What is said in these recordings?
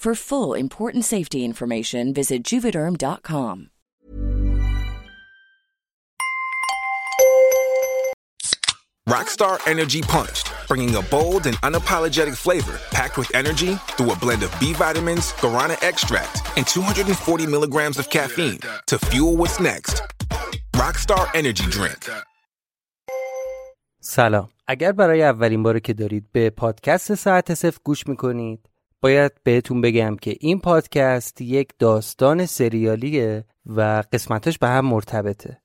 For full important safety information, visit juvederm.com. Rockstar Energy Punched, bringing a bold and unapologetic flavor packed with energy through a blend of B vitamins, guarana extract, and 240 milligrams of caffeine to fuel what's next. Rockstar Energy Drink. سلام اگر برای اولین باره که دارید به پادکست ساعت صفر گوش میکنید باید بهتون بگم که این پادکست یک داستان سریالیه و قسمتش به هم مرتبطه.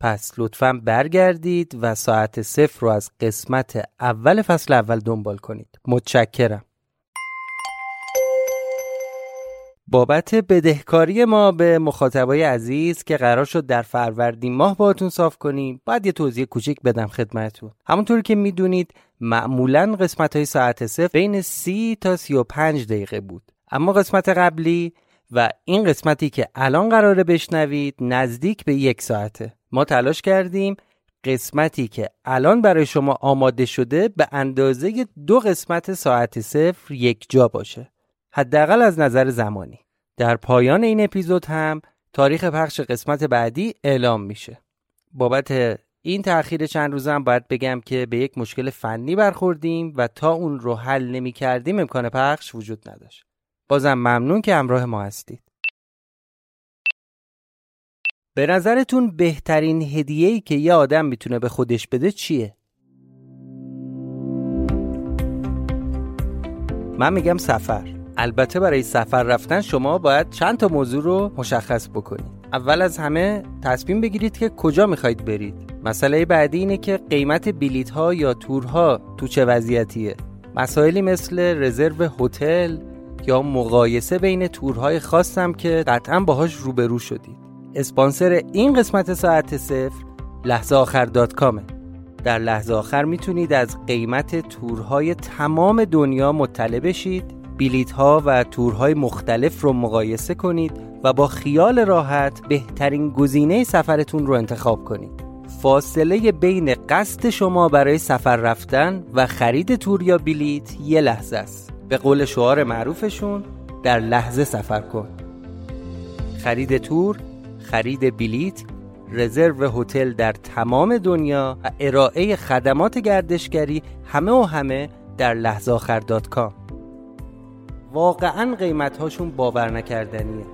پس لطفا برگردید و ساعت صفر رو از قسمت اول فصل اول دنبال کنید. متشکرم. بابت بدهکاری ما به مخاطبای عزیز که قرار شد در فروردین ماه باهاتون صاف کنیم. باید یه توضیح کوچیک بدم خدمتتون. همونطور که می‌دونید معمولا قسمت های ساعت صفر بین 30 تا 35 دقیقه بود. اما قسمت قبلی و این قسمتی که الان قراره بشنوید نزدیک به یک ساعته. ما تلاش کردیم قسمتی که الان برای شما آماده شده به اندازه دو قسمت ساعت صفر یک جا باشه. حداقل از نظر زمانی. در پایان این اپیزود هم تاریخ پخش قسمت بعدی اعلام میشه. بابت این تأخیر چند روزه هم باید بگم که به یک مشکل فنی برخوردیم و تا اون رو حل نمی کردیم امکان پخش وجود نداشت. بازم ممنون که همراه ما هستید. به نظرتون بهترین هدیه‌ای که یه آدم می‌تونه به خودش بده چیه؟ من میگم سفر. البته برای سفر رفتن شما باید چند تا موضوع رو مشخص بکنید. اول از همه تصمیم بگیرید که کجا می‌خواید برید. مسئله بعدی اینه که قیمت بلیت ها یا تورها تو چه وضعیتیه. مسائلی مثل رزرو هتل یا مقایسه بین تورهای خاصم که قطعا باهاش روبرو شدید. اسپانسر این قسمت ساعت صفر لحظه آخر دات کامه. در لحظه آخر می‌تونید از قیمت تورهای تمام دنیا مطلع بشید. بیلیت ها و تورهای مختلف رو مقایسه کنید و با خیال راحت بهترین گزینه سفرتون رو انتخاب کنید. فاصله بین قصد شما برای سفر رفتن و خرید تور یا بلیت یه لحظه است. به قول شعار معروفشون در لحظه سفر کن. خرید تور خرید بلیت رزرو هتل در تمام دنیا و ارائه خدمات گردشگری همه و همه در لحظه آخر دات کام. واقعا قیمت هاشون باور نکردنیه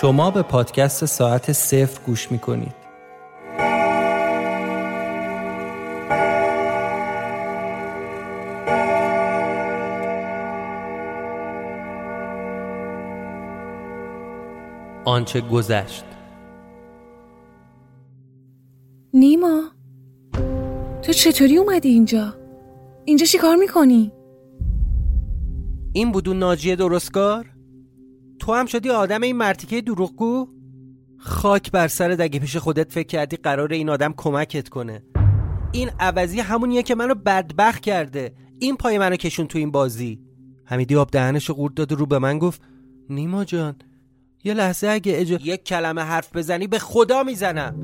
شما به پادکست ساعت صفر گوش می کنید. آنچه گذشت نیما تو چطوری اومدی اینجا؟ اینجا چی کار می‌کنی؟ این بودون ناجیه درستگار؟ تو هم شدی آدم این مرتیکه دروغگو؟ خاک بر سر اگه پیش خودت فکر کردی قرار این آدم کمکت کنه این عوضی همونیه که منو بدبخت کرده این پای منو کشون تو این بازی حمیدی آب دهنشو قورت داد و رو به من گفت نیما جان یه لحظه اگه اجا... یک کلمه حرف بزنی به خدا می‌زنم.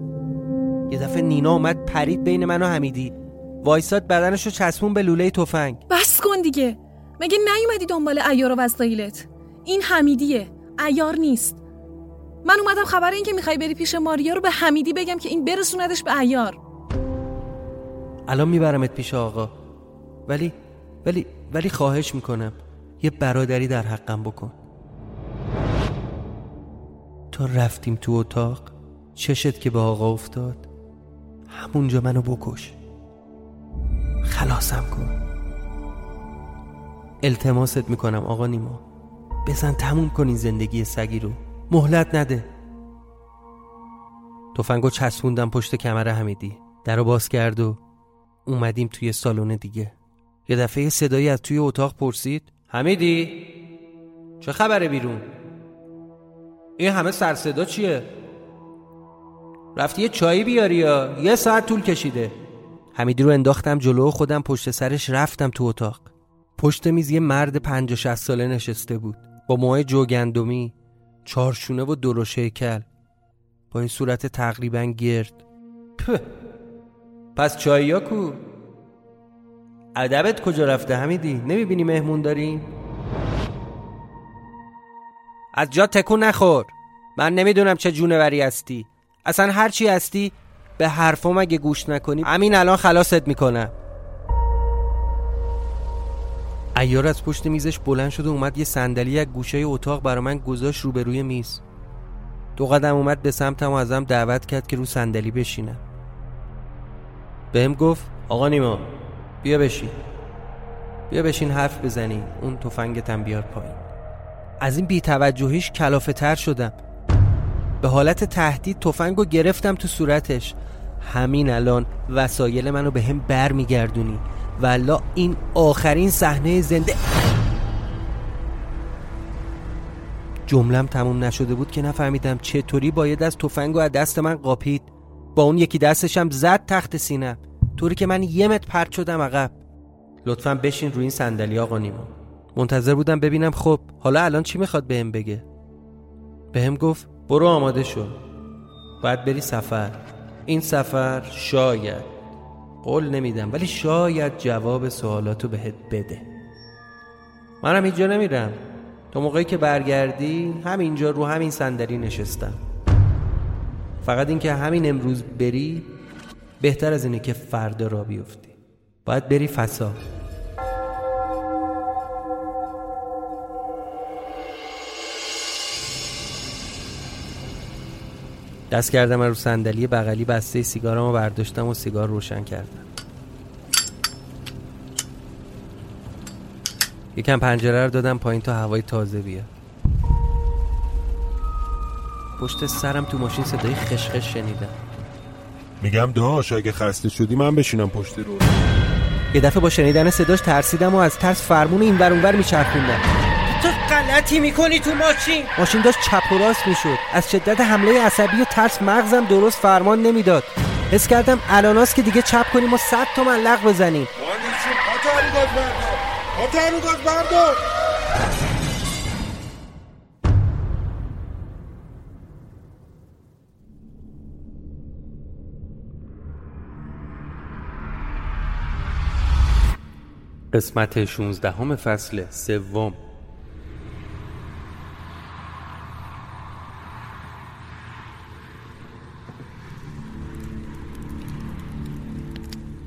یه دفعه نینا اومد پرید بین من و حمیدی. وایساد بدنشو چسبون به لوله تفنگ. بس کن دیگه. مگه نیومدی دنبال ایار و وسایلت؟ این حمیدیه. ایار نیست. من اومدم خبر این که می‌خوای بری پیش ماریا رو به حمیدی بگم که این برسوندش به ایار الان میبرمت پیش آقا. ولی ولی ولی خواهش می‌کنم. یه برادری در حقم بکن. تا رفتیم تو اتاق چشت که به آقا افتاد. همونجا منو بکش. خلاصم کن. التماست می‌کنم آقا نیما. بزن تموم کن زندگی سگی رو. مهلت نده. تفنگو چسبوندم پشت کمر حمیدی. در رو باز کرد و اومدیم توی سالن دیگه. یه دفعه صدایی از توی اتاق پرسید. حمیدی؟ چه خبره بیرون؟ این همه سر صدا چیه؟ رفتی یه چایی بیاری یا یه ساعت طول کشیده؟ حمیدی رو انداختم جلو خودم پشت سرش رفتم تو اتاق. پشت میز یه مرد پنج و شست ساله نشسته بود. با موهای جوگندمی چارشونه و درشه کل با این صورت تقریبا گرد. په. پس چایی ها کو؟ ادبت کجا رفته همیدی نمی‌بینی مهمون داریم؟ از جا تکون نخور. من نمی‌دونم چه جونوری هستی. اصلا هرچی هستی به حرفم اگه گوش نکنی همین الان خلاصت می‌کنم. ایار از پشت میزش بلند شد و اومد یه صندلی از گوشه اتاق برا من گذاشت روبروی میز. دو قدم اومد به سمتم و ازم دعوت کرد که رو صندلی بشینم. بهم گفت آقا نیما بیا بشین. بیا بشین حرف بزنی. اون تفنگتم بیار پایین. از این بیتوجهیش کلافه تر شدم. به حالت تهدید تفنگو گرفتم تو صورتش. همین الان وسایل منو به هم بر میگردونی ولا این آخرین صحنه زنده. جملم تموم نشده بود که نفهمیدم چطوری باید از تفنگ و از دست من قاپید. با اون یکی دستشم زد تخت سینم طوری که من یه متر پرت شدم عقب. لطفا بشین روی این صندلی آقا نیما. منتظر بودم ببینم خب حالا الان چی می‌خواد بهم بگه؟ بهم گفت برو آماده شو باید بری سفر. این سفر شاید قول نمیدم ولی شاید جواب سوالاتو بهت بده. منم اینجا نمیرم. تا موقعی که برگردی همینجا رو همین صندلی نشستم. فقط اینکه همین امروز بری بهتر از اینه که فردا را بیفتی. باید بری فسا. دست کردم رو صندلی بغلی بسته سیگارمو برداشتم و سیگار روشن کردم. یکم پنجره رو دادم پایین تا هوای تازه بیاد. پشت سرم تو ماشین صدای خشخش شنیدم. میگم داش اگه خسته شدی من بشینم پشت رو. یه دفعه با شنیدن صداش ترسیدم و از ترس فرمون این ور اونور میچرخوندم. غلطی می‌کنی تو ماشین. ماشین داشت چپ و راست می‌شد. از شدت حمله عصبی و ترس مغزم درست فرمان نمی‌داد. حس کردم الاناست که دیگه چپ کنیم و صد تومن لغ بزنیم. قسمت 16 همه فصل سوم.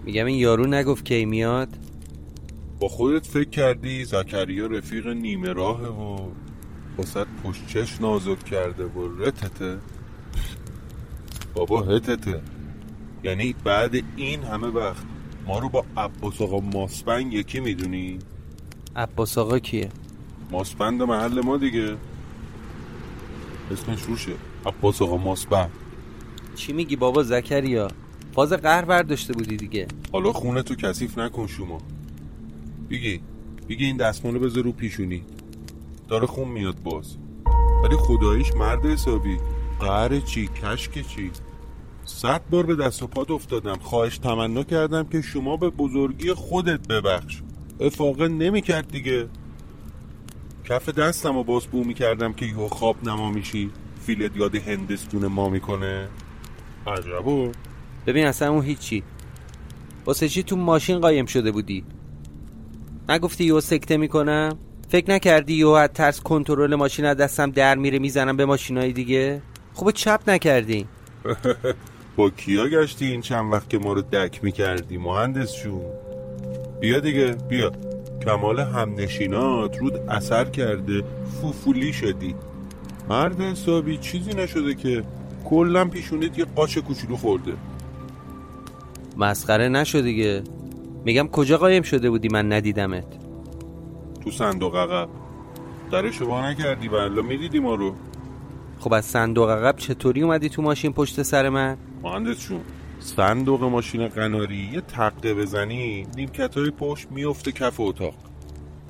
میگم این یارو نگفت کی میاد با خودت فکر کردی زکریا رفیق نیمه راهه و واسد پشت چش نازک کرده و رتته بابا هتته یعنی بعد این همه وقت ما رو با عباس آقا ماسپنگ یکی می‌دونی؟ عباس آقا کیه؟ ماسپند محل ما دیگه اسمش روشه عباس آقا ماسپند چی میگی بابا زکریا؟ فاز قهر برداشته بودی دیگه. حالا خونه تو کثیف نکن شما. بگی بگی این دستمالو بذار رو پیشونی. داره خون میاد باز. ولی خداییش مرد حسابی. قهر چی؟ کشک چی؟ صد بار به دست و پات افتادم. خواهش تمنا کردم که شما به بزرگی خودت ببخش. افاقه نمی کرد دیگه. کف دستم رو باز بو می کردم که یهو خواب نما میشی. فیلت یاد هندستون ما می‌کنه. عجبو ببین اصلا اون هیچی. واسه چی تو ماشین قایم شده بودی؟ نگفتی یهو سکته می‌کنم؟ فکر نکردی یهو از ترس کنترل ماشین از دستم در میره می‌زنم به ماشینای دیگه؟ خوب چپ نکردی. با کیا گشتی این چند وقت که ما رو دک می‌کردی مهندس شون؟ بیا دیگه بیا. کمال همنشینات رود اثر کرده فوفولی شدی. مرد حسابی چیزی نشده که کلا پیشونیت یه قاچ کوچولو خورده. مسخره نشو دیگه. میگم کجا قایم شده بودی من ندیدمت؟ تو صندوق عقب. درشو با نکردی والا می‌دیدی ما رو. خب از صندوق عقب چطوری اومدی تو ماشین پشت سر من؟ مهندس شون صندوق ماشین قناری یه تقه بزنی نیمکت های پشت میفته کف اتاق.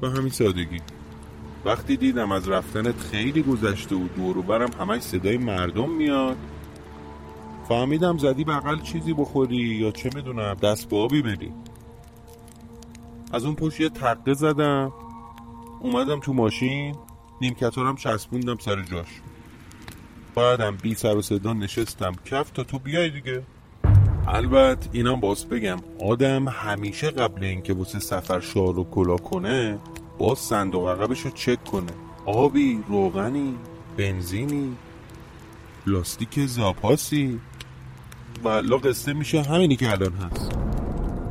به همین سادگی. وقتی دیدم از رفتنت خیلی گذشته و دورو برم همش صدای مردم میاد. فهمیدم زدی بغل چیزی بخوری یا چه می‌دونم دست به آبی بری. از اون پشت یه تقه زدم اومدم تو ماشین نیمکتارم چسبوندم سر جاش. بعدم بی سر و صدا نشستم. کف تا تو بیای دیگه. البته اینم باز بگم آدم همیشه قبل اینکه واسه سفر شار و کلا کنه باز صندوق عقبش رو چک کنه. آبی روغنی بنزینی لاستیک زاپاسی. والا قصه میشه همینی که الان هست.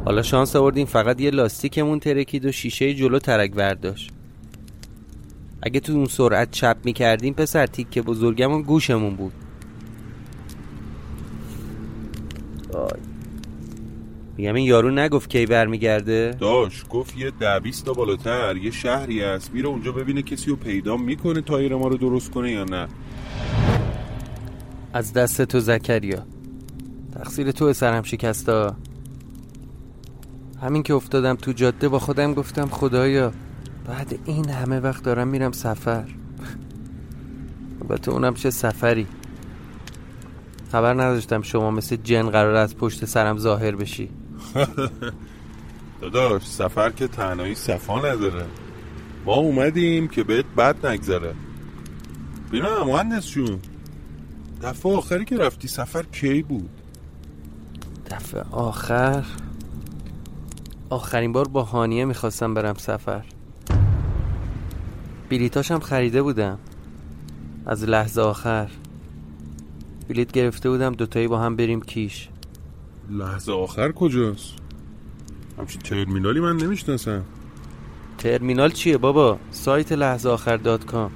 حالا شانس آوردیم فقط یه لاستیکمون ترکید و شیشه جلو ترک برداشت. اگه تو اون سرعت چپ می‌کردیم پسر تیکه بزرگمون گوشمون بود. آی. میگم این یارو نگفت کی برمیگرده؟ داش گفت یه ده تا بالاتر یه شهری هست. میره اونجا ببینه کسی رو پیدا می‌کنه تایر ما رو درست کنه یا نه. از دست تو زکریا. تقصیر تو سرم شکستا همین که افتادم تو جاده با خودم گفتم خدایا بعد این همه وقت دارم میرم سفر. البته اونم چه سفری. خبر نداشتم شما مثل جن قرار از پشت سرم ظاهر بشی. داداش سفر که تنهایی صفا نداره. ما اومدیم که بهت بد نگذره. بینا مهندس جون دفعه آخری که رفتی سفر کی بود؟ دفعه آخر. آخرین بار با هانیه می‌خواستم برم سفر. بلیتاشم خریده بودم. از لحظه آخر. بلیت گرفته بودم دوتایی با هم بریم کیش. لحظه آخر کجاست؟ همچین ترمینالی من نمی‌شناسم. ترمینال چیه بابا؟ سایت لحظه آخر دات کام.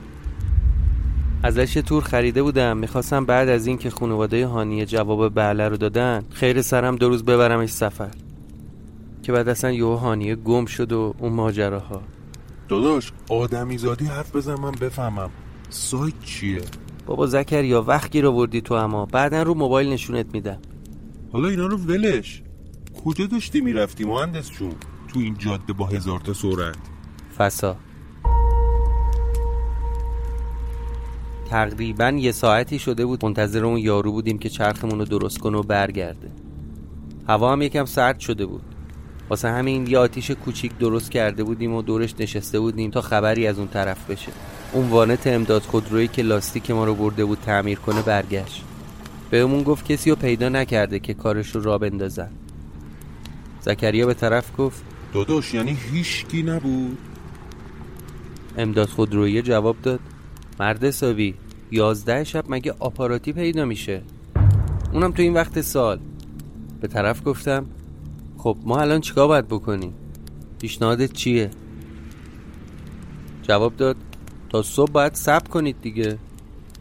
ازش یه تور خریده بودم. می‌خواستم بعد از این که خانواده هانیه جواب بله رو دادن خیر سرم دو روز ببرمش سفر. که بعد اصلا یهو هانیه گم شد و اون ماجراها. داداش آدمی زادی حرف بزن من بفهمم. سایت چیه؟ بابا زکریا وقت گیر آوردی تو اما. بعدا رو موبایل نشونت میدم. حالا اینا رو ولش. کجا داشتی می‌رفتی مهندس جون؟ تو این جاده با هزار تا سرعت. فسا. تقریبا یه ساعتی شده بود منتظر اون یارو بودیم که چرخمون رو درست کنه و برگرده. هوا هم یکم سرد شده بود. واسه همین یه آتیش کوچیک درست کرده بودیم و دورش نشسته بودیم تا خبری از اون طرف بشه. اون وانت امداد خودرویی که لاستیک ما رو برده بود تعمیر کنه برگشت. بهمون گفت کسی رو پیدا نکرده که کارش رو را بندازن. زکریا به طرف گفت داداش یعنی هیچکی نبود؟ امداد خودرویی جواب داد مرد حسابی. یازده شب مگه آپاراتی پیدا میشه؟ اونم تو این وقت سال. به طرف گفتم خب ما الان چیکار باید بکنیم؟ پیشنهادت چیه؟ جواب داد تا صبح باید صبر کنید دیگه.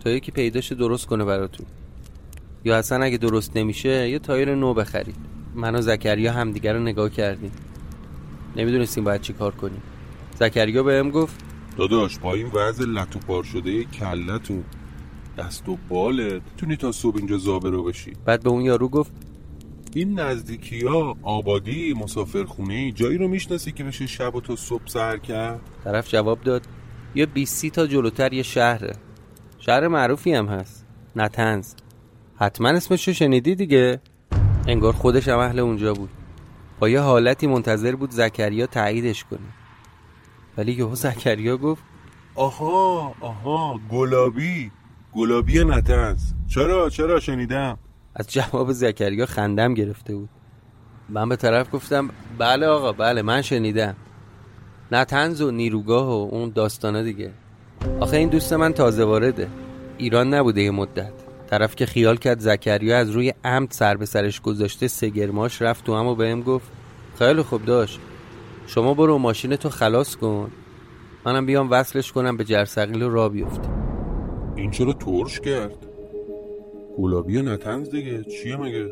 تا یکی پیداش درست کنه براتون. یا اصلا اگه درست نمیشه یه تایر نو بخرید. من و زکریا همدیگه رو نگاه کردیم. نمی‌دونستیم باید چی کار کنیم. زکریا بهم گفت داداش با این وضع لطو پار شده کلتون دست و بالت. تونی تا صبح اینجا زابه رو بشی. بعد به اون یارو گفت این نزدیکی ها آبادی مسافرخونه جایی رو می‌شناسی که بشه شب و تا صبح سر کرد؟ طرف جواب داد یه 20 تا جلوتر یه شهره. شهر معروفی هم هست. نتنز حتما اسمش رو شنیدی دیگه. انگار خودش هم اهل اونجا بود. با یه حالتی منتظر بود زکریا تاییدش کنه. ولی یهو زکریا گفت آها آها گلابی گلابی نتنز چرا چرا شنیدم؟ از جواب زکریا خندم گرفته بود. من به طرف گفتم بله آقا بله من شنیدم. نتنز و نیروگاه و اون داستانا دیگه. آخه این دوست من تازه وارده. ایران نبوده یه مدت. طرف که خیال کرد زکریا از روی عمد سر به سرش گذاشته سگرماش رفت تو هم و بهم گفت خیلی خوب داشت. شما برو ماشین تو خلاص کن. منم بیام وصلش کنم به جرسقیل و را بیفتیم این چرا ترش کرد؟ گلابی نتنز دیگه. چیه مگه؟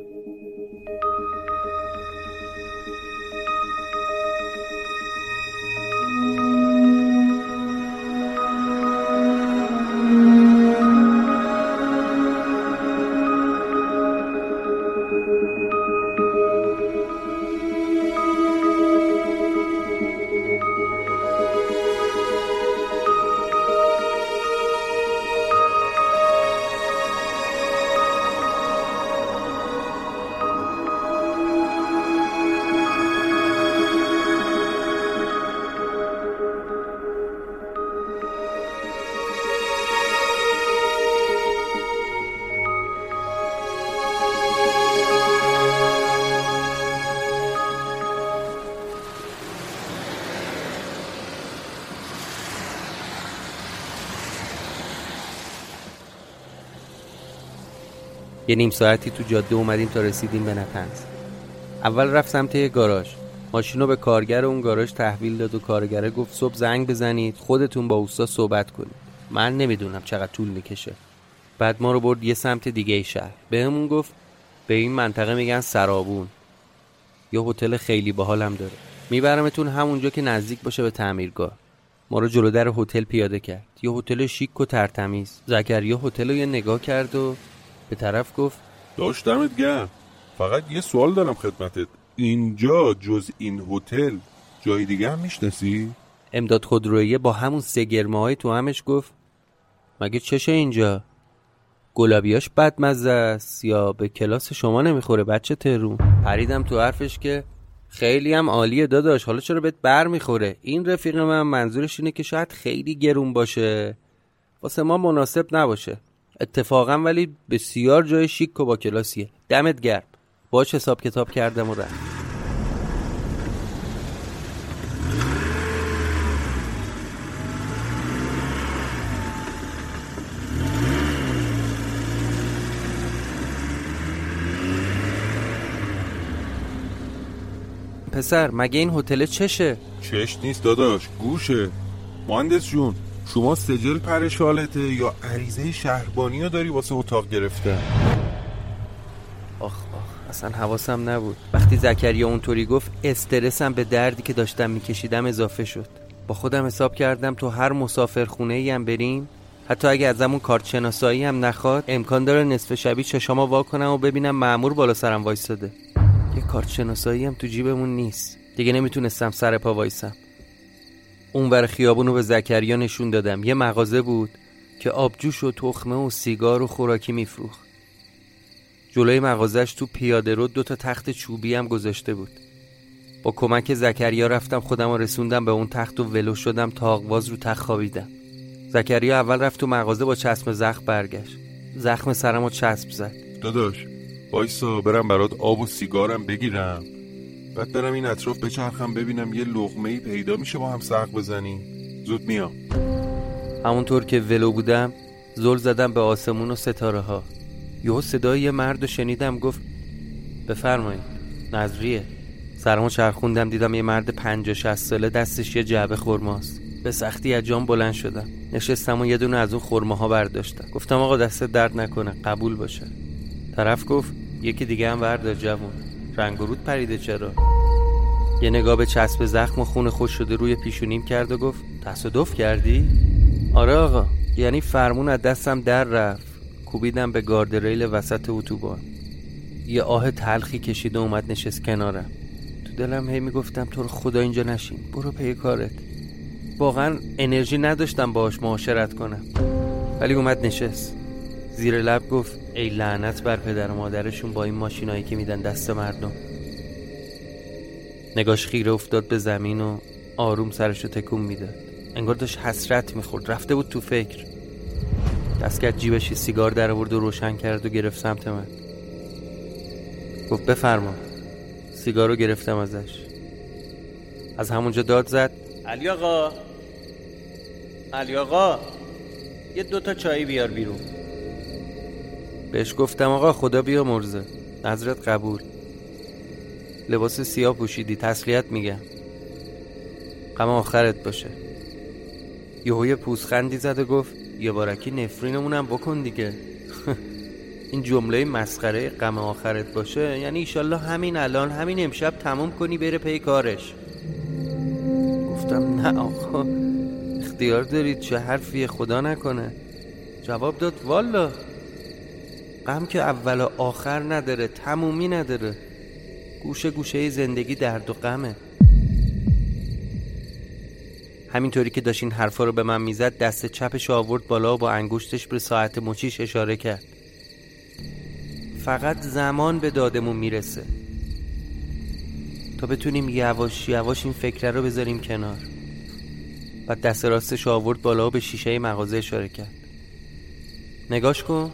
یه نیم ساعتی تو جاده اومدیم تا رسیدیم به نتنز. اول رفت سمت یه گاراژ. ماشین رو به کارگر اون گاراژ تحویل داد و کارگره گفت صبح زنگ بزنید خودتون با اوستا صحبت کنید. من نمی‌دونم چقدر طول می‌کشه. بعد ما رو برد یه سمت دیگه شهر. بهمون گفت به این منطقه میگن سرابون. یه هتل خیلی باحالم داره. میبرمتون همونجا که نزدیک باشه به تعمیرگاه. ما رو جلو در هتل پیاده کرد. یه هتل شیک و ترتمیز. زکریا هتل رو یه نگاه کرد و به طرف گفت داشتمت گرم. فقط یه سوال دارم خدمتت. اینجا جز این هتل جای دیگه هم می‌شناسی؟ امداد خودرویه با همون سگرمه های تو همش گفت مگه چشه اینجا؟ گلابیاش بدمزه است یا به کلاس شما نمی‌خوره بچه ترون پریدم تو حرفش که خیلی هم عالیه داداش حالا چرا بهت بر می‌خوره؟ این رفیق من منظورش اینه که شاید خیلی گرون باشه. واسه ما مناسب نباشه. اتفاقا ولی بسیار جای شیک و با کلاسیه. دمت گرم. باش حساب کتاب کردم و رفت. پسر مگه این هتل چشه؟ چش نیست داداش گوشه. مهندس جون. شما سجل پرشالته یا عریضه شهربانی رو داری واسه اتاق گرفتن آخ آخ اصلا حواسم نبود. وقتی زکریا اونطوری گفت استرسم به دردی که داشتم میکشیدم اضافه شد. با خودم حساب کردم تو هر مسافر خونه ای هم بریم. حتی اگه ازمون کارت شناسایی هم نخواد امکان داره نصف شبی چشامو وا کنم و ببینم معمور بالا سرم وایستاده. یه کارت شناسایی هم تو جیبمون نیست. دیگه نمی‌تونستم سر پا وایسم. اونور خیابون رو به زکریا نشون دادم. یه مغازه بود که آبجوش و تخمه و سیگار و خوراکی میفروخت. جلوی مغازش تو پیاده رو دو تا تخت چوبی هم گذاشته بود. با کمک زکریا رفتم خودم رو رسوندم به اون تخت و ولو شدم تا آغواز رو تخت خوابیدم. زکریا اول رفت تو مغازه با چسب زخم برگشت. زخم سرم رو چسب زد. داداش وایسا برم برات آب و سیگارم بگیرم. بعد برم این اطراف بچرخم ببینم یه لغمه ای پیدا میشه با هم سق بزنیم. زود میام. همونطور که ولو بودم زل زدم به آسمون و ستاره ها یهو صدای یه مرد رو شنیدم گفت بفرمایید نظریه. سرمو چرخوندم دیدم یه مرد پنجاه شست ساله دستش یه جعبه خورماست به سختی از جام بلند شدم. نشستم و یه دونه از اون خورمه ها برداشتم. گفتم آقا دست درد نکنه قبول باشه. طرف گفت یکی دیگه هم بردار جوون. رنگ رود پریده چرا؟ یه نگاه به چسب زخم و خون خوش شده روی پیشونیم کرد و گفت تصادف کردی؟ آره آقا یعنی فرمون از دستم در رفت. کوبیدم به گاردریل وسط اتوبان. یه آه تلخی کشید و اومد نشست کنارم. تو دلم هی می‌گفتم تو رو خدا اینجا نشین برو پی کارت. واقعا انرژی نداشتم باهاش معاشرت کنم. ولی اومد نشست. زیر لب گفت ای لعنت بر پدر و مادرشون با این ماشینایی که میدن دست مردم. نگاش خیره افتاد به زمین و آروم سرشو تکون می‌داد. انگار داشت حسرت می‌خورد رفته بود تو فکر. دست کرد جیبش سیگار در آورد و روشن کرد و گرفت سمت من. گفت بفرما سیگار رو گرفتم ازش. از همونجا داد زد علی آقا علی آقا یه دوتا چایی بیار بیرون. بهش گفتم آقا خدا بیا مرزه. نظرت قبول. لباس سیاه پوشیدی تسلیت میگم. غم آخرت باشه. یهو یه پوزخندی زد و گفت یه بارکی نفرینمونم بکن دیگه. این جمله مسخره غم آخرت باشه یعنی ایشالله همین الان همین امشب تموم کنی بره پی کارش. گفتم نه آقا اختیار دارید چه حرفی خدا نکنه. جواب داد والا. غم که اول و آخر نداره تمومی نداره. گوشه گوشه زندگی درد و غمه. همینطوری که داشت این حرفا رو به من می‌زد دست چپش آورد بالا و با انگشتش به ساعت مچیش اشاره کرد. فقط زمان به دادمون می‌رسه. تا بتونیم یواش یواش این فکره رو بذاریم کنار. بعد دست راستش آورد بالا و به شیشه مغازه اشاره کرد. نگاش کن.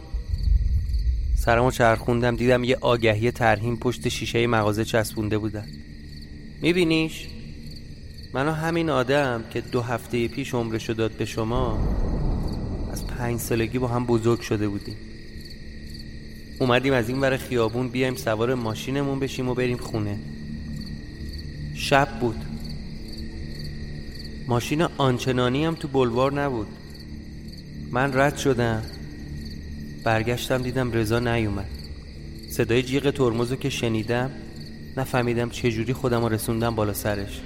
سرمو چرخوندم دیدم یه آگهی ترهیم پشت شیشه مغازه چسبونده بودن میبینیش؟ منو همین آدم که دو هفته پیش عمرشو داد به شما از پنج سالگی با هم بزرگ شده بودیم. اومدیم از این ور خیابون بیایم سوار ماشینمون بشیم و بریم خونه. شب بود. ماشین آنچنانی هم تو بلوار نبود. من رد شدم. برگشتم دیدم رضا نیومد. صدای جیغ ترمزو که شنیدم نفهمیدم چجوری خودم رسوندم بالا سرش.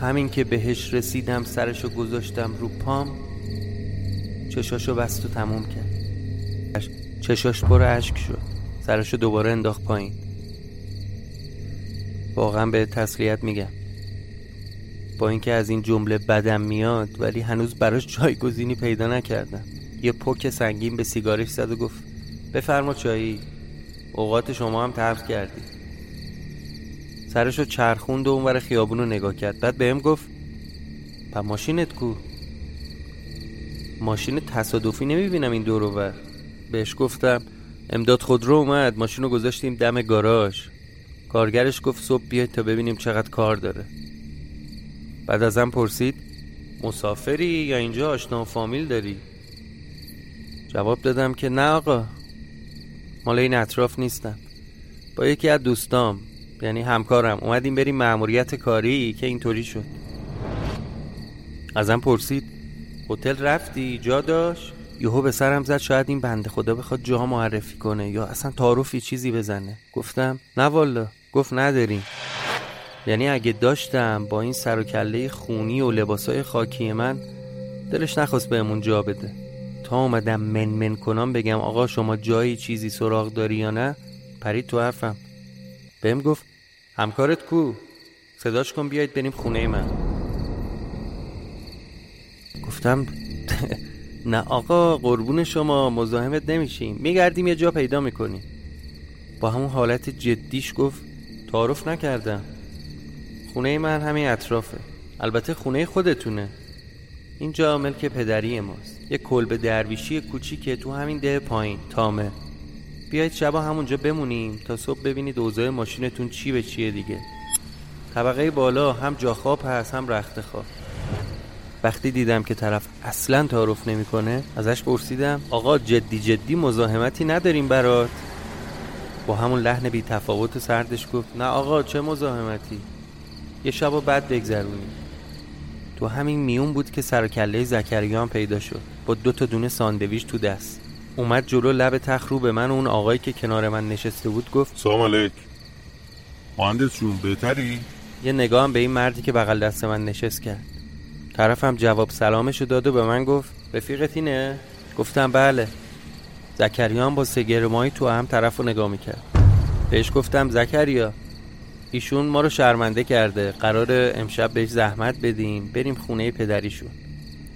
همین که بهش رسیدم سرشو گذاشتم رو پام چشاشو بست و تموم کرد. چشاش پر اشک شد. سرشو دوباره انداخت پایین. واقعا به تسلیت میگم. با اینکه از این جمله بدم میاد ولی هنوز براش جایگزینی پیدا نکردم. یه پک سنگین به سیگارش زد و گفت بفرما چایی. اوقات شما هم تلخ کردی. سرشو چرخوند و اونور خیابون رو نگاه کرد. بعد بهم گفت پا ماشینت کو؟ ماشین تصادفی نمی‌بینم این دور ور. بهش گفتم امداد خودرو اومد ماشین رو گذاشتیم دم گاراژ. کارگرش گفت صبح بیاید تا ببینیم چقدر کار داره. بعد ازم پرسید مسافری یا اینجا آشنا فامیل داری؟ جواب دادم که نه آقا. مال این اطراف نیستم. با یکی از دوستام یعنی همکارم اومدیم بریم مأموریت کاری که اینطوری شد. ازم پرسید هتل رفتی؟ جا داشت؟ یهو به سرم زد شاید این بنده خدا بخواد جا معرفی کنه یا اصلا تعارفی چیزی بزنه. گفتم نه والا. گفت نداریم. یعنی اگه داشتم با این سر و کله خونی و لباسای خاکی من دلش نخواست بهمون جا بده. تا اومدم من من کنم بگم آقا شما جایی چیزی سراغ داری یا نه؟ پرید تو حرفم. بهم گفت همکارت کو؟ صداش کن بیاید بریم خونه من. گفتم نه آقا قربون شما مزاحمت نمیشیم. میگردیم یه جا پیدا می‌کنیم. با همون حالت جدیش گفت تعارف نکردم. خونه من همین اطرافه. البته خونه خودتونه. اینجا ملک پدری ماست. یه کلب درویشی کوچیکه تو همین ده پایین. تامه. بیایید شبا همونجا بمونیم تا صبح ببینید اوضاع ماشینتون چی به چیه دیگه. طبقه بالا هم جاخواب هست هم رخت خواب. وقتی دیدم که طرف اصلا تعارف نمی‌کنه ازش پرسیدم آقا جدی جدی مزاحمتی نداریم برات؟ با همون لحن بی تفاوت سردش گفت نه آقا چه مزاحمتی؟ یه شب و بعد بگذرونیم. تو همین میون بود که سر کله زکریا هم پیدا شد. با دو تا دونه ساندویچ تو دست. اومد جلو لب تخت رو به من و اون آقایی که کنار من نشسته بود گفت سلام علیک. مهندس جون بهتری؟ یه نگاه هم به این مردی که بغل دست من نشست کرد. طرفم جواب سلامشو داد و به من گفت رفیقت اینه؟ گفتم بله. زکریا هم با سگرمایی تو هم طرف رو نگاه می‌کرد. بهش گفتم زکریا ایشون ما رو شرمنده کرده. قرار امشب بهش زحمت بدیم بریم خونه پدریشون.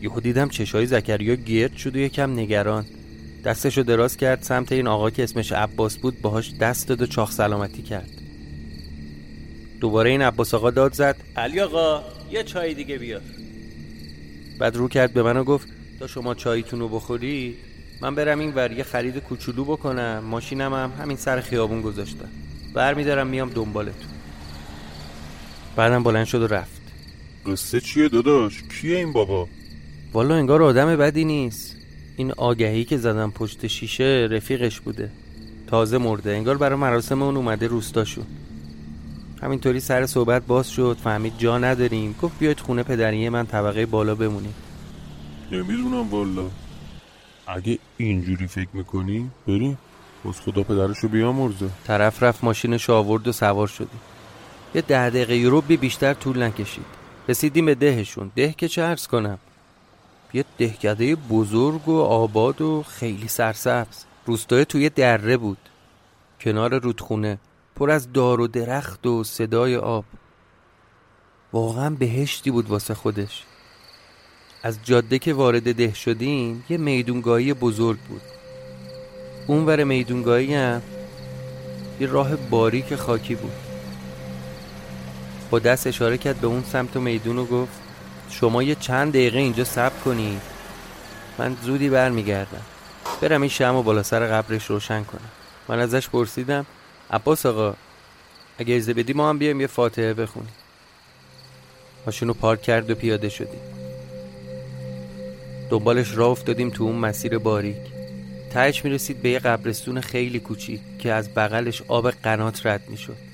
یهو دیدم چشای زکریا گرد شد و یکم نگران. دستشو دراز کرد سمت این آقا که اسمش عباس بود باهاش دست داد و چاخ سلامتی کرد. دوباره این عباس آقا داد زد. علی آقا یه چای دیگه بیار. بعد رو کرد به من و گفت تا شما چایتون رو بخوری من برم این ور یه خرید کوچولو بکنم. ماشینم هم همین سر خیابون گذاشتم. برمیدارم میام دنبالتون. بعدم بلند شد و رفت. قصه چیه داداش؟ کیه این بابا؟ والا انگار آدم بدی نیست. این آگهی که زدم پشت شیشه رفیقش بوده. تازه مرده. انگار برای مراسم اون اومده روستاشون. همینطوری سر صحبت باز شد. فهمید جا نداریم. گفت بیاید خونه پدریه من طبقه بالا بمونیم. نمی‌دونم والا. اگه اینجوری فکر می‌کنی بریم. بس خدا پدرشو بیامرزه. طرف رفت ماشینش آورد و سوار شدیم. یه ده دقیقه رو بی بیشتر طول نکشید. رسیدیم به دهشون. ده که چه عرض کنم؟ یه دهکده بزرگ و آباد و خیلی سرسبز. روستای توی دره بود. کنار رودخونه. پر از دار و درخت و صدای آب. واقعا بهشتی بود واسه خودش. از جاده که وارد ده شدیم یه میدونگاهی بزرگ بود. اونور میدونگاهی هم یه راه باریک خاکی بود. با دست اشاره کرد به اون سمت میدون و گفت شما یه چند دقیقه اینجا صبر کنید. من زودی برمیگردم. برم این شم و بالا سر قبرش روشن کنم. من ازش پرسیدم عباس آقا اگه ارزه بدی ما هم بیایم یه فاتحه بخونیم. ماشین پارک کرد و پیاده شدیم. دنبالش راه افتادیم تو اون مسیر باریک. تهش می‌رسید به یه قبرستون خیلی کوچیک که از بغلش آب قنات رد می‌شد.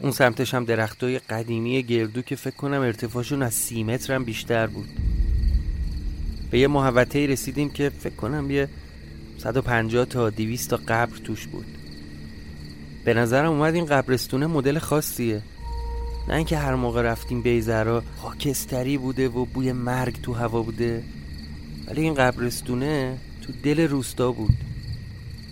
اون سمتش هم درختای قدیمی گردو که فکر کنم ارتفاعشون از سی متر هم بیشتر بود. به یه محوطه رسیدیم که فکر کنم یه 150 تا 200 تا قبر توش بود. به نظرم اومد این قبرستونه مدل خاصیه. نه اینکه هر موقع رفتیم بیزرا خاکستری بوده و بوی مرگ تو هوا بوده ولی این قبرستونه تو دل روستا بود.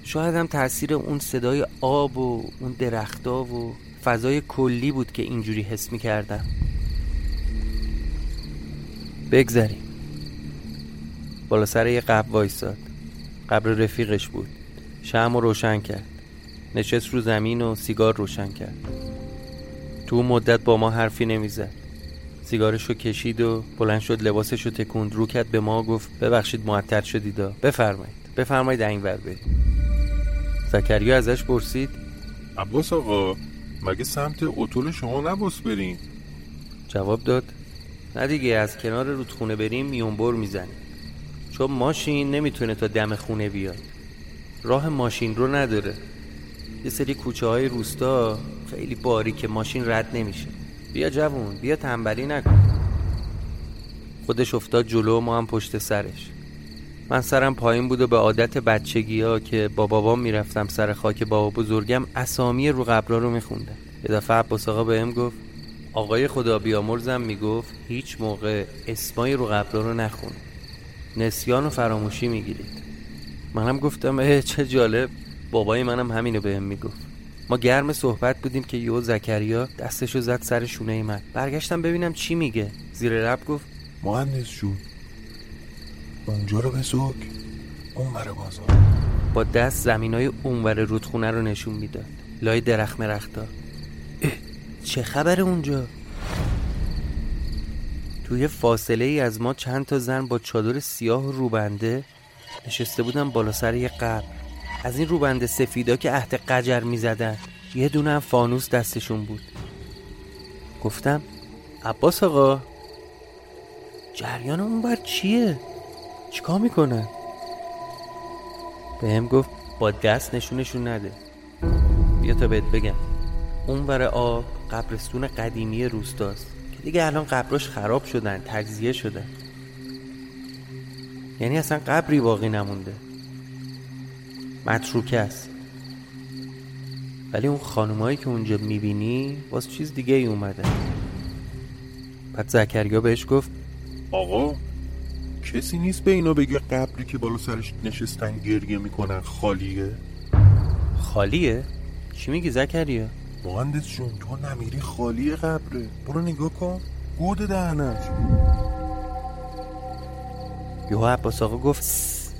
شاید هم تاثیر اون صدای آب و اون درختا و فضای کلی بود که اینجوری حس می کردم بگذریم. بالا سر یه قبر وایساد. قبر رفیقش بود. شم رو روشن کرد. نشست رو زمین و سیگار روشن کرد. تو مدت با ما حرفی نمی‌زد. سیگارش رو کشید و بلند شد لباسش رو تکوند. رو کرد به ما گفت ببخشید معطل شدیدا بفرمایید. بفرمایید این ور بریم زکریا ازش پرسید. عباس آقا مگه سمت اتول شما نباس بریم جواب داد. نه دیگه از کنار رودخونه بریم میونبر می‌زنیم. چون ماشین نمی‌تونه تا دم خونه بیاد. راه ماشین رو نداره. یه سری کوچه های روستا خیلی باری که ماشین رد نمیشه. بیا جوون بیا تنبلی نکن. خودش افتاد جلو ما هم پشت سرش. من سرم پایین بود و به عادت بچگی ها که با بابام می‌رفتم سر خاک بابا بزرگم اسامی رو قبرا رو میخوندم. یه دفعه عباس آقا بهم گفت آقای خدا بیامرزم می‌گفت هیچ موقع اسمای رو قبرا رو نخون. نسیان و فراموشی می‌گیرید. منم گفتم اه چه جالب. بابای منم همینو بهم می‌گفت. ما گرم صحبت بودیم که یو زکریا دستشو زد سر شونه من. برگشتم ببینم چی میگه. زیر لب گفت مهندس جون اونجا رو بسوک اون بره بازار. با دست زمین های اونور رودخونه رو نشون می‌داد. لای درخت مرختا. چه خبر اونجا؟ توی فاصله ای از ما چند تا زن با چادر سیاه روبنده نشسته بودن بالا سر یه قبر. از این روبنده سفیدا که عهد قجر می‌زدن یه دونه فانوس دستشون بود. گفتم عباس آقا جریان اون بر چیه؟ چیکار می‌کنه؟ به هم گفت با دست نشونشون نده. بیا تا بهت بگم. اون بر آب قبرستون قدیمی روستاست. که دیگه الان قبراش خراب شدن تجزیه شدن یعنی اصلا قبری باقی نمونده. متروکه است. ولی اون خانمایی که اونجا می‌بینی باز چیز دیگه ای اومده. بعد زکریا بهش گفت آقا کسی نیست به اینا بگه قبری که بالا سرش نشستن گریه می‌کنن خالیه؟ خالیه؟ چی میگی زکریا؟ مهندس جون تو نمیری خالیه قبره. برو نگاه کن. گود دهنش یهو عباس آقا گفت "سس.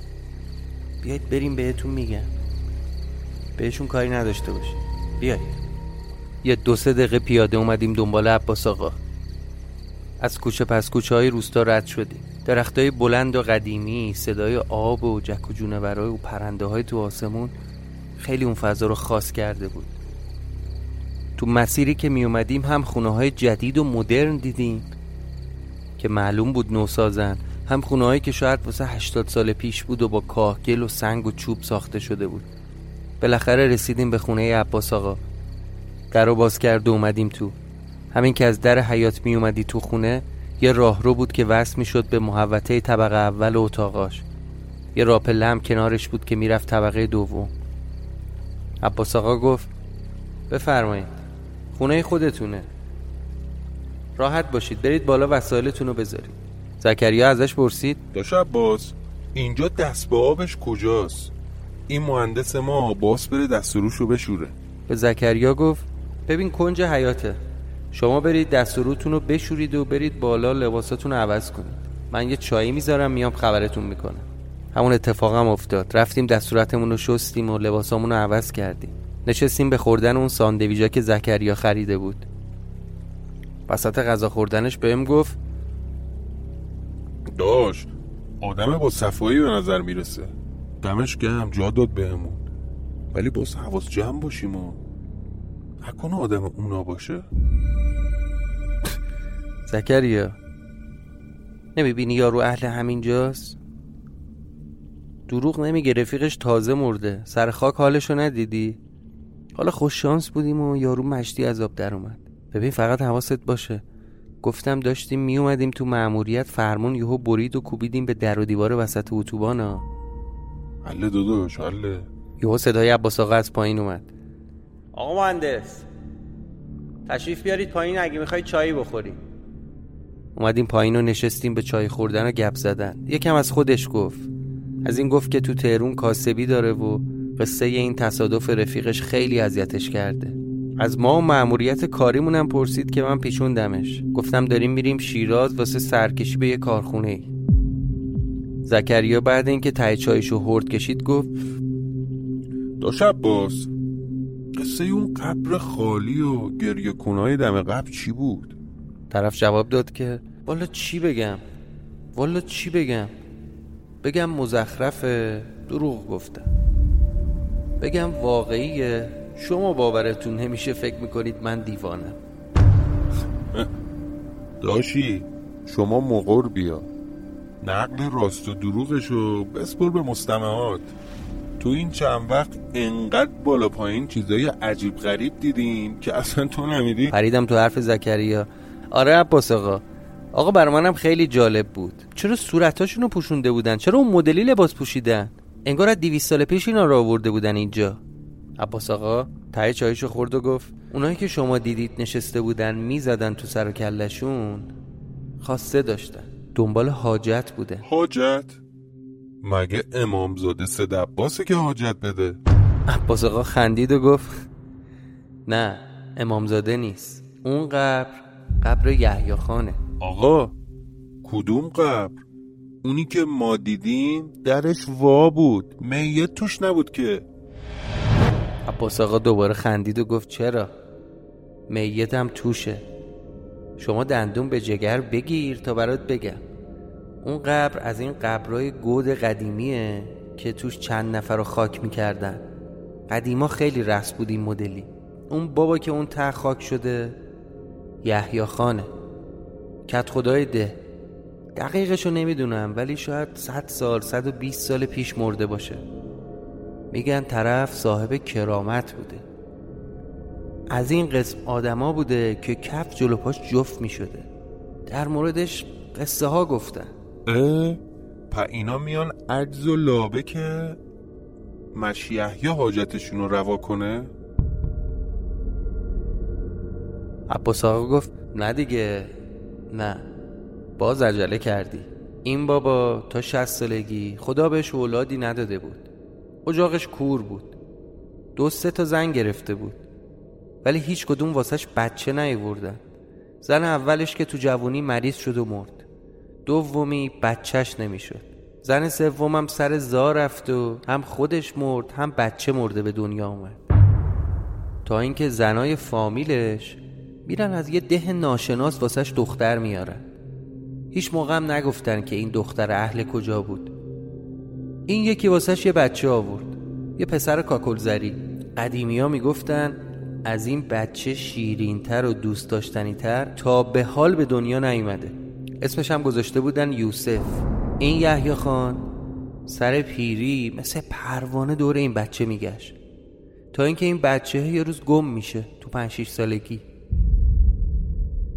بیایید بریم بهتون میگم. بهشون کاری نداشته باشید. بیایید. یه دو سه دقیقه پیاده اومدیم دنبال عباس آقا. از کوچه پس کوچه های روستا رد شدیم. درخت های بلند و قدیمی صدای آب و جک و جونورای و پرنده های تو آسمون خیلی اون فضا رو خاص کرده بود. تو مسیری که می اومدیم هم خونه های جدید و مدرن دیدیم که معلوم بود نوسازن هم خونه هایی که شاید واسه 80 سال پیش بود و با کاهگل و سنگ و چوب ساخته شده بود. بالاخره رسیدیم به خونه عباس آقا. در رو باز کرد و اومدیم تو. همین که از در حیات می اومدی تو خونه یه راهرو بود که وصل می شد به محوطه طبقه اول و اتاقاش. یه راپله هم کنارش بود که می‌رفت طبقه دوم. عباس آقا گفت بفرمایید خونه خودتونه. راحت باشید برید بالا وسایلتون رو بذارید. زکریا ازش پرسید داش عباس اینجا دست به آبش کجاست؟ این مهندس ما باس بره دست و روشو بشوره. به زکریا گفت ببین کنج حیاته. شما برید دست و روتون رو بشورید و برید بالا لباساتون رو عوض کنید. من یه چایی می‌ذارم میام خبرتون می‌کنم. همون اتفاق هم افتاد. رفتیم دستورتمون رو شستیم و لباسامون رو عوض کردیم. نشستیم به خوردن اون ساندویجا که زکریا خریده بود. وسط غذا خوردنش بهم گفت داش آدم با صفایی به نظر می‌رسه. دمش گرم جا داد بهمون. ولی باز حواس جمع باشیم و نکنه آدم اونا باشه. زکریا نمی‌بینی یارو اهل همینجاست دروغ نمیگه رفیقش تازه مرده. سر خاک حالشو ندیدی؟ حالا خوش شانس بودیم و یارو مشتی از آب در اومد. ببین فقط حواست باشه. گفتم داشتیم می اومدیم تو مأموریت فرمون یهو برید و کوبیدیم به در و دیوار وسط اتوبان ها حله داداش حله. یهو صدای عباس آقا از پایین اومد. آقا مهندس تشریف بیارید پایین اگه می‌خوای چایی بخوری اومدیم پایین و نشستیم به چای خوردن و گپ زدن. یکم از خودش گفت. از این گفت که تو تهرون کاسبی داره و قصه این تصادف رفیقش خیلی اذیتش کرده. از ما و مأموریت کاریمونم پرسید که من پیچوندمش گفتم داریم میریم شیراز واسه سرکشی به یه کارخونه ای زکریا بعد اینکه ته چایشو هرد کشید گفت داش عباس قصه اون قبر خالی و گریه کنای دم قبر چی بود؟ طرف جواب داد که والا چی بگم؟ والا چی بگم؟ بگم مزخرفه دروغ گفتم. بگم واقعیه. شما باورتون نمیشه فکر می‌کنید من دیوانم. داشی شما مقر بیا. نقل راست و دروغشو بسپر به مستمعات. تو این چند وقت انقدر بالا پایین چیزای عجیب غریب دیدیم که اصلا تو نمیدی؟ پریدم تو حرف زکریا. آره عباس آقا. آقا برای منم خیلی جالب بود. چرا صورتاشون رو پوشونده بودن؟ چرا اون مدلی لباس پوشیدن؟ انگار از 200 سال پیش اینا رو آورده بودن اینجا. عباس آقا ته چایشو خورد و گفت اونایی که شما دیدید نشسته بودن می‌زدن تو سر و کلشون خواسته داشتن. دنبال حاجت بوده. حاجت؟ مگه امامزاده سه دباسه که حاجت بده؟ عباس آقا خندید و گفت نه امامزاده نیست. اون قبر قبر یحیی خانه. آقا کدوم قبر؟ اونی که ما دیدیم درش وا بود. میت توش نبود که. عباس آقا دوباره خندید و گفت چرا؟ میت هم توشه. شما دندون به جگر بگیر تا برات بگم. اون قبر از این قبرهای گود قدیمیه که توش چند نفر رو خاک می‌کردن. قدیما خیلی رس بود این مدلی. اون بابا که اون ته خاک شده یحیی خانه. کت خدای ده. دقیقشو نمی‌دونم ولی شاید 100 سال 120 سال پیش مرده باشه. میگن طرف صاحب کرامت بوده. از این قسم آدما بوده که کف جلو پاش جفت می‌شده. در موردش قصه ها گفتن. اه پا اینا میان عجز و لابه که مشیح یا حاجتشون رو روا کنه؟ عباس آقا گفت نه دیگه نه. باز عجله کردی. این بابا تا شست سالگی خدا بهش اولادی نداده بود. اجاقش کور بود. دو سه تا زن گرفته بود. ولی هیچ کدوم واسش بچه نیوردن زن اولش که تو جوونی مریض شد و مرد. دومی بچهش نمی‌شد. زن سومم سر زا رفت و هم خودش مرد هم بچه مرده به دنیا اومد. تا اینکه زنای فامیلش میرن از یه ده ناشناس واسش دختر میارن. هیچ موقع هم نگفتن که این دختر اهل کجا بود. این یکی واسش یه بچه آورد. یه پسر کاکلزری. قدیمی ها می‌گفتن از این بچه شیرینتر و دوست داشتنیتر تا به حال به دنیا نیومده. اسمش هم گذاشته بودن یوسف. این یحیی خان سر پیری مثل پروانه دور این بچه میگشت. تا اینکه این بچه یه روز گم میشه تو پنج شیش سالگی.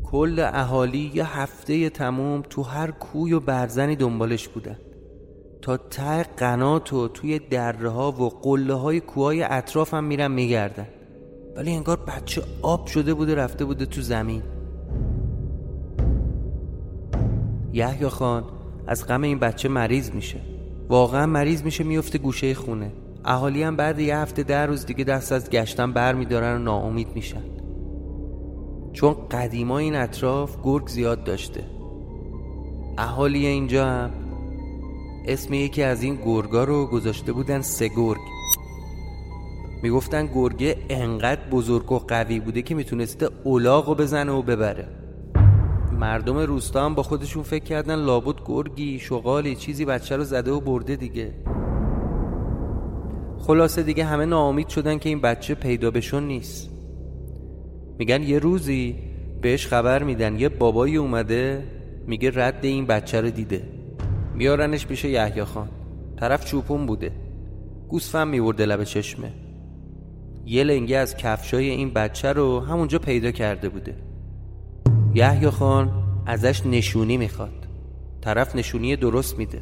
کل اهالی یه هفته تموم تو هر کوی و برزنی دنبالش بودن. تا ته قنات و توی دره ها و قله های کوهای اطراف هم میرن میگردن. ولی انگار بچه آب شده بوده رفته بوده تو زمین. یحیی خان از غم این بچه مریض میشه. واقعا مریض میشه میفته گوشه خونه. اهالی هم بعد یه هفته در روز دیگه دست از گشتن بر میدارن و ناامید میشن. چون قدیما این اطراف گرگ زیاد داشته. اهالی اینجا هم اسم یکی از این گرگا رو گذاشته بودن سه گرگ. می‌گفتن گرگه انقدر بزرگ و قوی بوده که می‌تونسته اولاغ رو بزنه و ببره. مردم روستا هم با خودشون فکر کردن لابد گرگی شغالی چیزی بچه رو زده و برده دیگه. خلاصه دیگه همه ناامید شدن که این بچه پیدا بشون نیست. میگن یه روزی بهش خبر میدن یه بابایی اومده میگه رد این بچه رو دیده. میارنش پیش یحیی خان. طرف چوپون بوده. گوسفند میورده لب چشمه. یه لنگه از کفشای این بچه رو همونجا پیدا کرده بوده. یحیی خان ازش نشونی می‌خواد. طرف نشونی درست میده.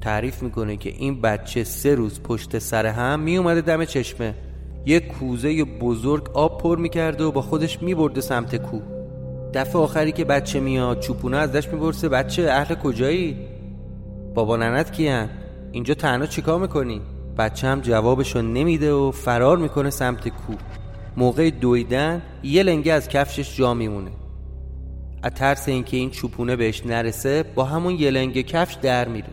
تعریف می‌کنه که این بچه سه روز پشت سر هم میومده دم چشمه. یه کوزه بزرگ آب پر می‌کرده و با خودش میبرده سمت کو دفعه آخری که بچه میاد چوپونه ازش می‌پرسه بچه اهل کجایی؟ بابا ننت کیان اینجا تنها چیکار می‌کنی؟ بچه هم جوابشو نمیده و فرار می‌کنه سمت کو موقع دویدن یه لنگه از کفشش جا میمونه. از ترس اینکه این چوپونه بهش نرسه با همون یه لنگه کفش در میره.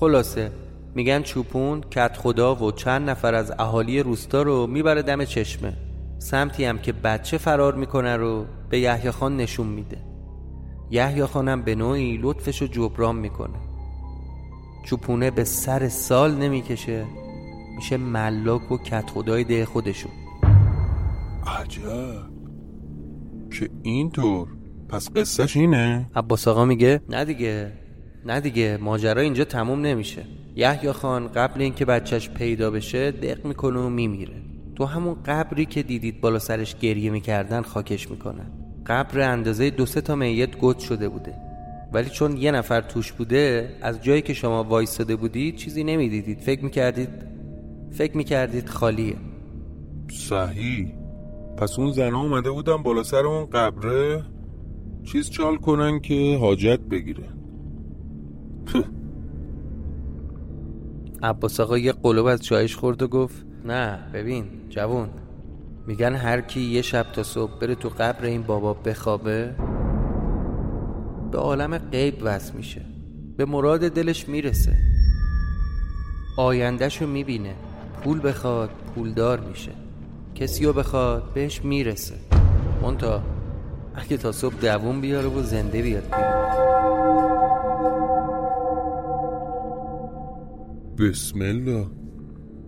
خلاصه میگن چوپون کت خدا و چند نفر از اهالی روستا رو می‌بره دم چشمه. سمتی هم که بچه فرار می‌کنه رو به یحیی خان نشون میده. یحیی خانم به نوعی لطفش رو جبران می‌کنه. چوپونه به سر سال نمی‌کشه میشه ملاک و کت خدای ده خودشون. عجب. که اینطور. پس قصهش اینه؟ عباس آقا میگه نه دیگه نه دیگه ماجرا اینجا تموم نمیشه. یحیی خان قبل اینکه بچهش پیدا بشه دق می‌کنه و میمیره. تو همون قبری که دیدید بالا سرش گریه می‌کردن خاکش می‌کنن قبر اندازه دو سه تا میت گد شده بوده. ولی چون یه نفر توش بوده از جایی که شما وایستاده بودید چیزی نمی‌دیدید. فکر می‌کردید فکر می‌کردید خالیه. صحیح. پس اون زنها اومده بودن بالا سر اون قبره. چیز چال کنن که حاجت بگیره. عباس آقا یه قلوب از چایش خورد و گفت نه ببین جوون میگن هر کی یه شب تا صبح بره تو قبر این بابا بخوابه به عالم غیب وصل میشه به مراد دلش می‌رسه. آیندهشو می‌بینه پول بخواد پولدار میشه. کسی رو بخواد بهش می‌رسه. مونتا اگه تا صبح دووم بیاره و زنده بیاد بیرون. بسم الله.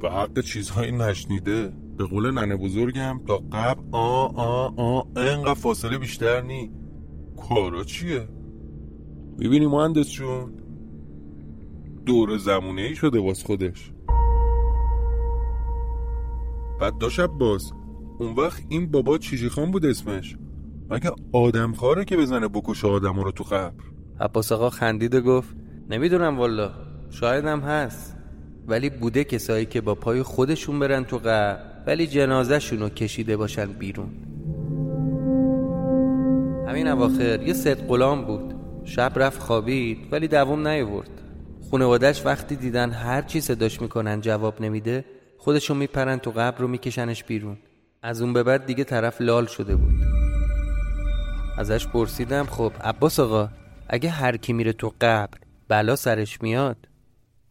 به حق چیزهایی نشنیده؟ به قول ننه بزرگم تا قبل آ آ آ انقدر فاصله بیشتر نی. کارا چیه؟ می‌بینی مهندس جون؟ دور زمونه ای شده باز خودش. بعد داشت باز. اون وقت این بابا چیشی خان بود اسمش. مگه آدم خاره که بزنه بکشه آدم رو تو قبر؟ عباس آقا خندید و گفت نمی‌دونم والا شایدم هست. ولی بوده کسایی که با پای خودشون برن تو قبر ولی جنازهشون رو کشیده باشن بیرون. همین اواخر یه ست غلام بود. شب رفت خوابید ولی دوام نیورد خانوادش وقتی دیدن هر چی صداش می‌کنن جواب نمیده خودشون میپرن تو قبر رو میکشنش بیرون. از اون به بعد دیگه طرف لال شده بود. ازش پرسیدم خب عباس آقا اگه هر کی میره تو قبر بلا سرش میاد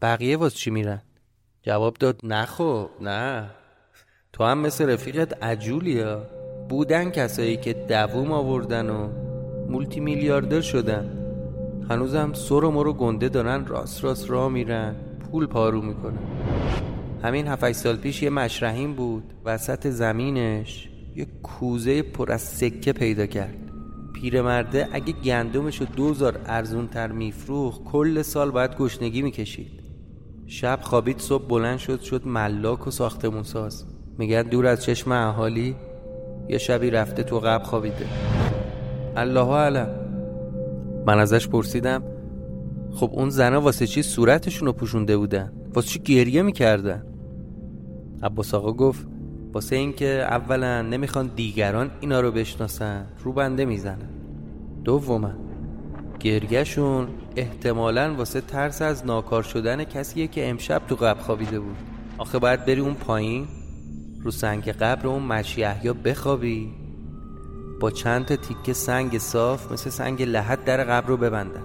بقیه واس چی میرن؟ جواب داد نه خب نه. تو هم مثل رفیقت عجولیا بودن کسایی که دووم آوردن و مولتی میلیاردر شدن. هنوزم سر و مرو گنده دارن راست راست راه میرن پول پارو می‌کنن. همین هفت سال پیش یه مشرحیم بود وسط زمینش یه کوزه پر از سکه پیدا کرد. پیرمرده اگه گندمش رو دوزار ارزون تر میفروخ کل سال باید گشنگی می‌کشید. شب خوابید صبح بلند شد شد ملاک و ساختمون ساز. میگن دور از چشم اهالی یه شبی رفته تو قبل خوابیده. الله علم من ازش پرسیدم خب اون زنها واسه چی صورتشون رو پوشونده بودن؟ واسه چی گریه می‌کردن؟ عباس آقا گفت واسه اینکه اولا نمی‌خوان دیگران اینا رو بشناسن رو بنده می‌زنن. دوما گرگشون احتمالا واسه ترس از ناکار شدن کسیه که امشب تو قبر خوابیده بود. آخه باید بری اون پایین رو سنگ قبر اون مشیحیا بخوابی. با چند تا تیکه سنگ صاف مثل سنگ لحد در قبر رو ببندن.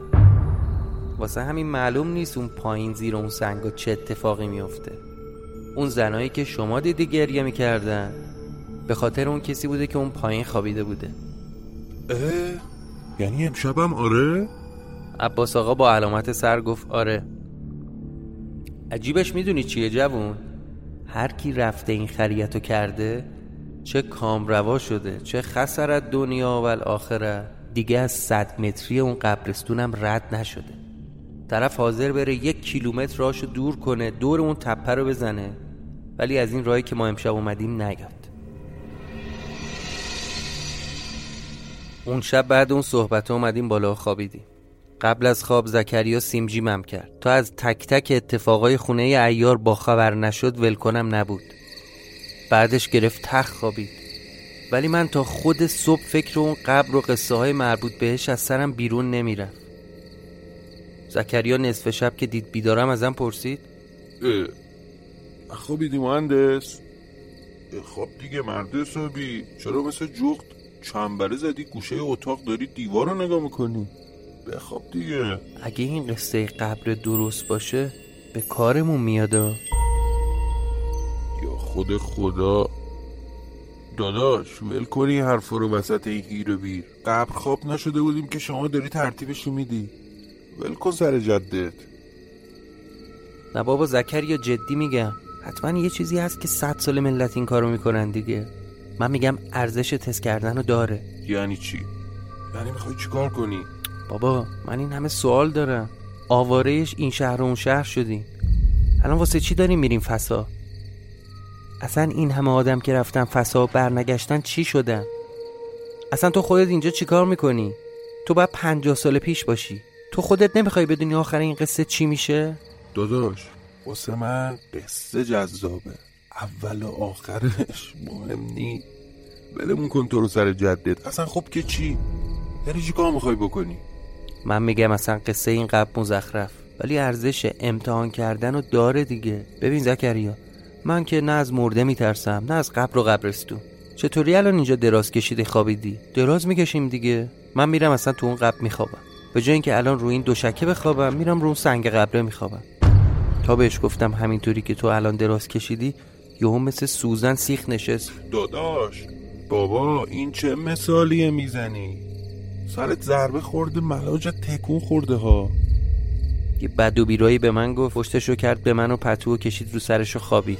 واسه همین معلوم نیست اون پایین زیر اون سنگ چه اتفاقی میفته اون زنایی که شما دیدی گریه می‌کردن. به خاطر اون کسی بوده که اون پایین خوابیده بوده. اه؟ یعنی امشبم آره؟ عباس آقا با علامت سر گفت آره. عجیبش می‌دونی چیه جوون؟ هر کی رفته این خریتو کرده چه کامروا شده چه خسرت دنیا و الاخره. دیگه از صد متری اون قبرستونم رد نشده. طرف حاضر بره یک کیلومتر راشو دور کنه دور اون تپه رو بزنه. ولی از این راهی که ما امشب اومدیم نیاد. اون شب بعد اون صحبت اومدیم بالا خوابیدیم. قبل از خواب زکریا سیمجیمم کرد. تا از تک تک اتفاقای خونه ایار با خبر نشد ولکنم نبود. بعدش گرفت تخ خوابید. ولی من تا خود صبح فکر اون قبر و قصه های مربوط بهش از سرم بیرون نمیرم زکریا نصف شب که دید بیدارم ازم پرسید. خوابیدی مهندس. خب دیگه مرد حسابی. چرا مثل جغد چنبره زدی؟ گوشه اتاق داری دیوار رو نگاه می‌کنی. بخواب دیگه. اگه این قصه قبر درست باشه به کارمون میادا یا خود خدا. داداش ول کنی حرف رو وسط این گیر و بیر. قبر خواب نشده بودیم که شما داری ترتیبش میدی. ول کن سر جدت. نه بابا زکریا جدی میگم حتما یه چیزی هست که صد سال ملت این کارو می‌کنن دیگه. من میگم ارزش تست کردن رو داره. یعنی چی؟ یعنی می‌خوای چیکار کنی؟ بابا من این همه سوال دارم. آوارهش این شهر و اون شهر شدیم الان واسه چی داریم میریم فسا؟ اصلا این همه آدم که رفتن فسا و برنگشتن چی شدن؟ اصلا تو خودت اینجا چیکار می‌کنی؟ تو باید پنجاه سال پیش باشی. تو خودت نمی‌خوای بدونی آخر این قصه چی میشه؟ داداش واسه من قصه جذابه. اول و آخرش مهم نی ولمون کن تو رو سر جدت. اصلا خب که چی؟ یعنی چی کار می‌خوای بکنی؟ من میگم اصلا قصه این قبل مزخرف. ولی ارزش امتحان کردن و داره دیگه. ببین زکریا من که نه از مرده میترسم نه از قبر و قبرستون. چطوری الان اینجا دراز کشیده خوابیدی؟ دراز می‌کشیم دیگه. من میرم اصلا تو اون قبر میخوابم. به جای اینکه الان روی این دوشکه بخوابم میرم رو اون سنگ قبره میخوابم. تا بهش گفتم همینطوری که تو الان دراز کشیدی یهو مثل سوزن سیخ نشست داداش بابا این چه مثالیه می‌زنی؟ سرت ضربه خورده ملاجت تکون خورده ها. یه بد و بیرایی به من گفت پشتشو کرد به من و پتو و کشید رو سرشو خوابید.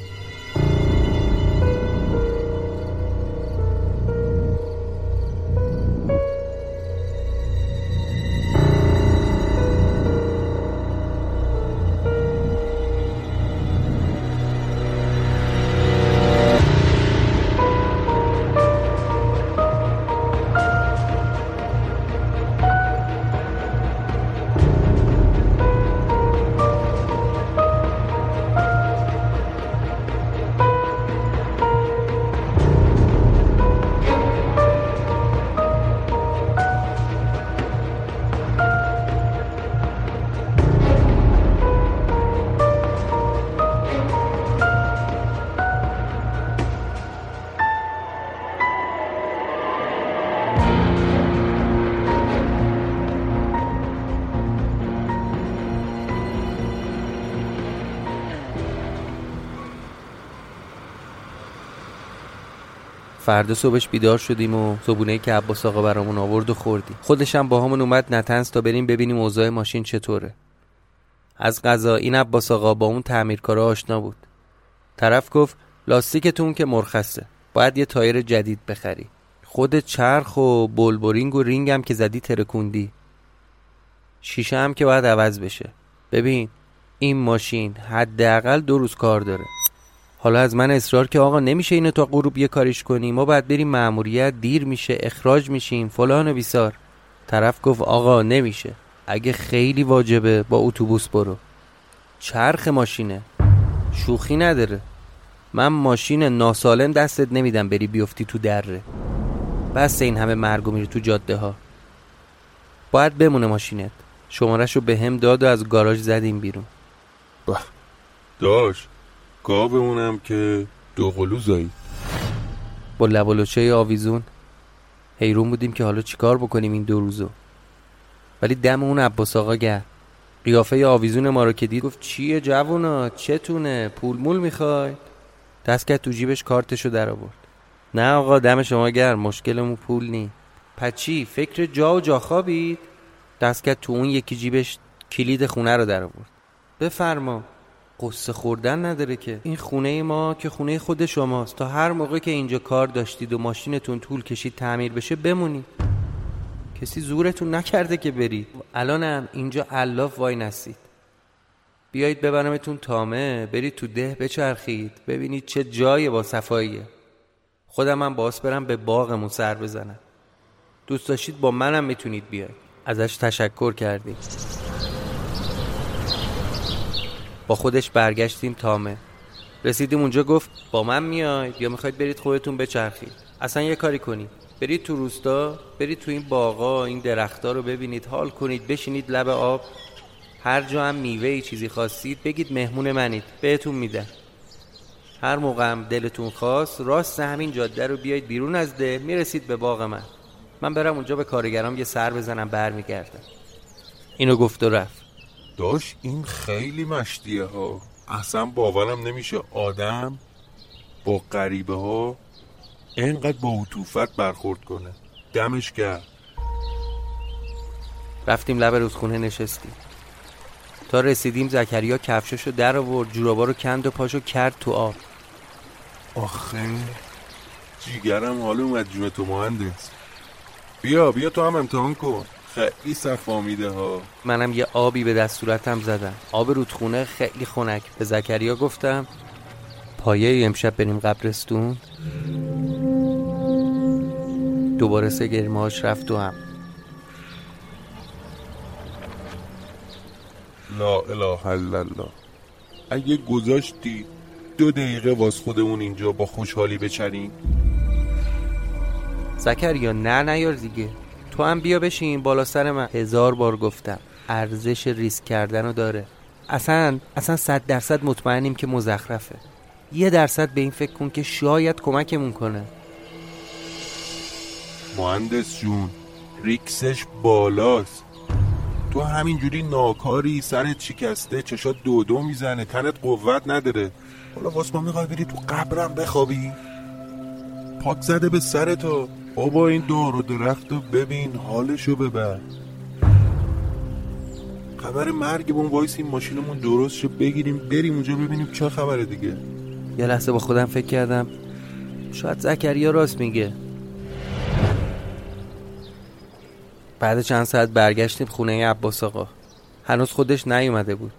فردا صبحش بیدار شدیم و صبونه که عباس آقا برامون آورد و خوردیم. خودشم با همون اومد نطنز تا بریم ببینیم اوضاع ماشین چطوره. از قضا این عباس آقا با اون تعمیرکارا آشنا بود. طرف گفت لاستیکتون که مرخصه. باید یه تایر جدید بخری. خود چرخ و بلبرینگ و رینگ هم که زدی ترکوندی. شیشه هم که باید عوض بشه. ببین این ماشین حداقل دو روز کار داره. حالا از من اصرار که آقا نمیشه اینو تا غروب یه کاریش کنیم. ما باید بریم مأموریت دیر میشه اخراج میشیم. فلان و بیسار. طرف گفت آقا نمیشه. اگه خیلی واجبه با اتوبوس برو. چرخ ماشینه. شوخی نداره. من ماشین ناسالم دستت نمیدم بری بیفتی تو دره. بس این همه مرگ و میری تو جاده ها باید بمونه ماشینت. شمارش رو به هم داد و از گاراژ زدیم بیرون. داش. گاومونم که دو قلو زایی. با لبالوچه آویزون. حیرون بودیم که حالا چیکار بکنیم این دو روزو. ولی دم اون عباس آقا گه قیافه آویزون ما رو که دید گفت چیه جوونا؟ چتونه؟ پول مول می‌خوای؟ دست کرد تو جیبش کارتشو در آورد. نه آقا دم شما گرم. مشکلمون پول نی. پچی فکر جا و جا خوابید. دست کرد تو اون یکی جیبش کلید خونه رو در آورد. بفرما. قصه خوردن نداره که. این خونه ما که خونه خود شماست. تا هر موقع که اینجا کار داشتید و ماشینتون طول کشید تعمیر بشه بمونید. کسی زورتون نکرده که برید. الانم اینجا علاف وای نستید. بیایید ببرمتون تامه برید تو ده بچرخید. ببینید چه جای با صفاییه. خودم هم باس برم به باغمون سر بزنم. دوست داشتید با منم می‌تونید بیاید. ازش تشکر کردیم. با خودش برگشتیم تامه. رسیدیم اونجا گفت با من میاید یا می‌خواید برید خودتون بچرخید؟ اصلا یه کاری کنید. برید تو روستا برید تو این باغا این درختها رو ببینید حال کنید بشینید لب آب. هر جا هم میوه ای چیزی خواستید بگید مهمون منید بهتون میدن. هر موقع هم دلتون خواست راست همین جاده رو بیاید بیرون از ده می‌رسید به باغ من. من برم اونجا به کارگرام یه سر بزنم برمیگردم. اینو گفت و رفت. داش این خیلی مشتیه ها. اصلا باورم نمیشه آدم با غریبه ها اینقدر با عطوفت برخورد کنه. دمش کرد رفتیم لب رودخونه نشستیم. تا رسیدیم زکریا کفششو در آورد جورابا رو کند و پاشو کرد تو آب. آخه جیگرم حال اومد جون تو مهندس. بیا بیا تو هم امتحان کن. خیلی صفا میده ها. منم یه آبی به دست صورتم زدم. آب رودخونه خیلی خنک. به زکریا گفتم پایه امشب بریم قبرستون؟ دوباره سگرماش رفت و هم. لا اله الا الله. اگه گذاشتی دو دقیقه واس خودمون اینجا با خوشحالی بچریم. زکریا نه نیار دیگه. تو هم بیا بشین بالا سر من. هزار بار گفتم ارزش ریسک کردن رو داره. اصلا اصلا صد درصد مطمئنیم که مزخرفه. یه درصد به این فکر کن که شاید کمکمون کنه. مهندس جون ریکسش بالاست. تو همینجوری ناکاری سرت شکسته چشات دو دو می‌زنه تنت قوت نداره. حالا واس ما می‌خوای بری تو قبرم بخوابی؟ پاک زده به سرتو. بابا این دار و درخت رو ببین حالشو ببر. خبر مرگمون وایس این ماشینمون درست شه بگیریم بریم اونجا ببینیم چه خبره دیگه. یه لحظه با خودم فکر کردم شاید زکریا راست میگه. بعد چند ساعت برگشتیم خونه عباس آقا. هنوز خودش نیومده بود.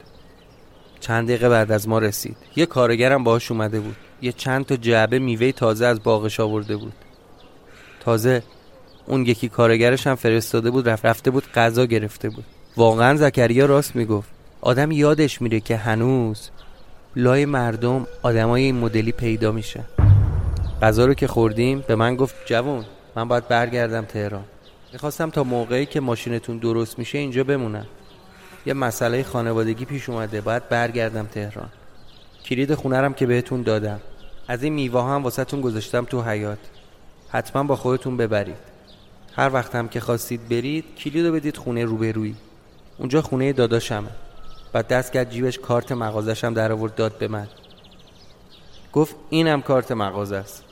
چند دقیقه بعد از ما رسید. یه کارگرم باهاش اومده بود. یه چند تا جعبه میوه تازه از باغش آورده بود. تازه اون یکی کارگرش هم فرستاده بود رفت رفته بود غذا گرفته بود. واقعا زکریا راست می‌گفت. آدم یادش میره که هنوز لای مردم آدمای این مدلی پیدا میشه. غذا رو که خوردیم به من گفت جوون من باید برگردم تهران. می‌خواستم تا موقعی که ماشینتون درست میشه اینجا بمونم. یه مسئله خانوادگی پیش اومده باید برگردم تهران. کلید خونرم که بهتون دادم. از این میوه هم واسهتون گذاشتم تو حیات حتما با خودتون ببرید. هر وقت هم که خواستید برید کلید رو بدید خونه روبرویی. اونجا خونه داداشمه. بعد دست کرد جیبش کارت مغازشم در آورد داد به من. گفت اینم کارت مغازه است.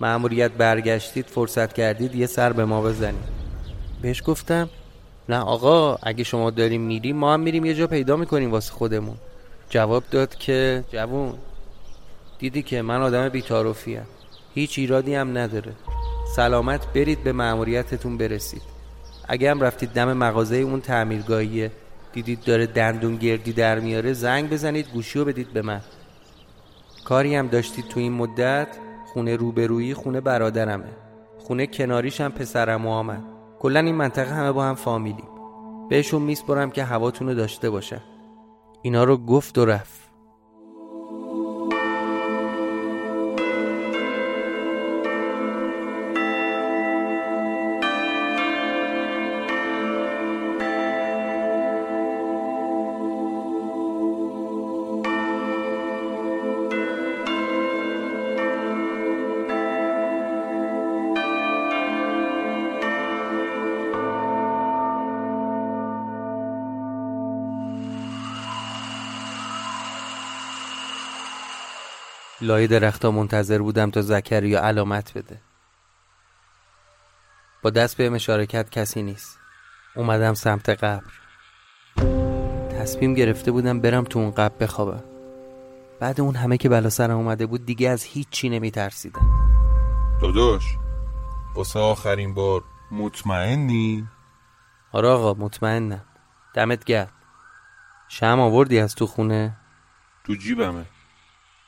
مأموریت برگشتید فرصت کردید یه سر به ما بزنید. بهش گفتم نه آقا اگه شما داریم میریم ما هم میریم یه جا پیدا می‌کنیم واسه خودمون. جواب داد که جوون دیدی که من آدم بیتاروفیم هیچ ایرادی هم نداره. سلامت برید به مأموریتتون برسید. اگه هم رفتید دم مغازه اون تعمیرگاهیه دیدید داره دندون گردی در میاره زنگ بزنید گوشی رو بدید به من. کاری هم داشتید تو این مدت؟ خونه روبرویی خونه برادرمه. خونه کناریش هم پسرم آمد کلا این منطقه همه با هم فامیلیم. بهشون میسپرم که هواتون رو داشته باشن. اینا رو گفت و رفت. لای درختها منتظر بودم تا زکریا علامت بده. با دست به اشاره کرد کسی نیست. اومدم سمت قبر. تصمیم گرفته بودم برم تو اون قبر بخوابم. بعد اون همه که بلا سرم اومده بود دیگه از هیچی نمی ترسیدم داداش واسه آخرین بار مطمئنی؟ آره آقا مطمئنم. دمت گرد شم آوردی از تو خونه؟ تو جیبمه.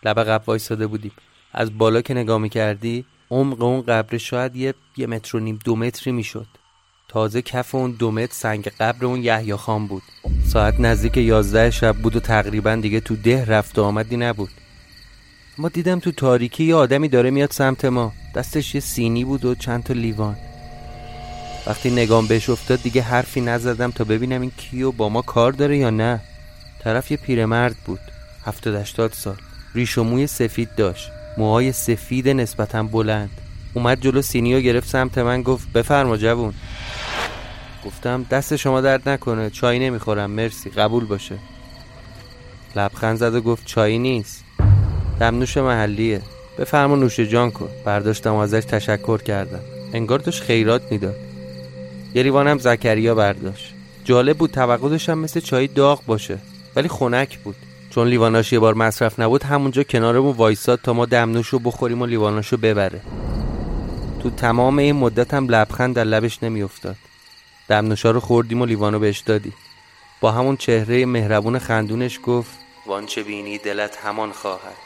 لب قبر وایساده بودیم. از بالا که نگاه می‌کردی عمق اون قبر شاید یه, یه متر و نیم دو متری می‌شد. تازه کف اون دو متر سنگ قبر اون یحیی خان بود. ساعت نزدیک یازده شب بود و تقریبا دیگه تو ده رفت و آمدی نبود. ما دیدم تو تاریکی یه آدمی داره میاد سمت ما. دستش یه سینی بود و چند تا لیوان. وقتی نگام بهش افتاد دیگه حرفی نزدم تا ببینم این کیو با ما کار داره یا نه. طرف یه پیرمرد بود هفتاد هشتاد سال. ریش و موی سفید داشت. موهای سفید نسبتا بلند. اومد جلو سینیو گرفت سمت من گفت بفرما جوون. گفتم دست شما درد نکنه چای نمی‌خورم مرسی قبول باشه. لبخند زد و گفت چایی نیست. دمنوش محلیه. بفرما نوش جان کن. برداشتم ازش تشکر کردم. انگار داشت خیرات می‌داد. یه لیوانم زکریا برداشت. جالب بود توقع داشتم مثل چای داغ باشه ولی خنک بود. چون لیواناش یه بار مصرف نبود همونجا کنارمون وایساد تا ما دمنوش رو بخوریم و لیواناش رو ببره. تو تمام این مدت هم لبخند در لبش نمیافتاد. دمنوشا رو خوردیم و لیوانو بهش دادی. با همون چهره مهربون خندونش گفت وانچه بینی دلت همان خواهد.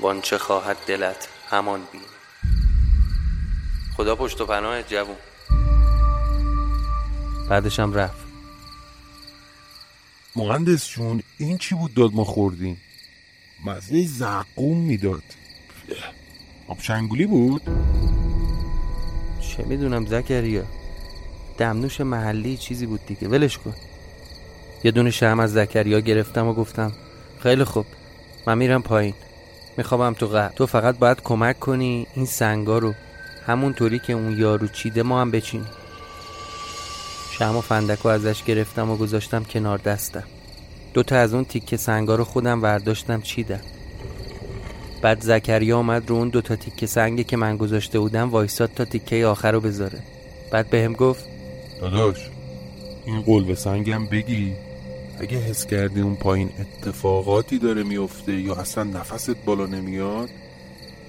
وانچه خواهد دلت همان بینی. خدا پشت و پناه جوون. بعدشم رفت. مهندس جون این چی بود داد ما خوردیم؟ مزه زقوم می‌داد. آب شنگولی بود؟ چه می‌دونم زکریا. دمنوش محلی چیزی بود دیگه. ولش کن. یه دونه شم از زکریا گرفتم و گفتم خیلی خوب. من میرم پایین. میخوابم تو قبل تو فقط باید کمک کنی این سنگا رو. همونطوری که اون یارو چیده ما هم بچینیم. شم و فندک رو ازش گرفتم و گذاشتم کنار دستم. دوتا از اون تیکه سنگا رو خودم ورداشتم چیدم؟ بعد زکریا آمد رو اون دوتا تیکه سنگی که من گذاشته بودم وایساد تا تیکه آخر رو بذاره. بعد بهم گفت داداش این قلب سنگم بگی. اگه حس کردی اون پایین اتفاقاتی داره میفته یا اصلا نفست بالا نمیاد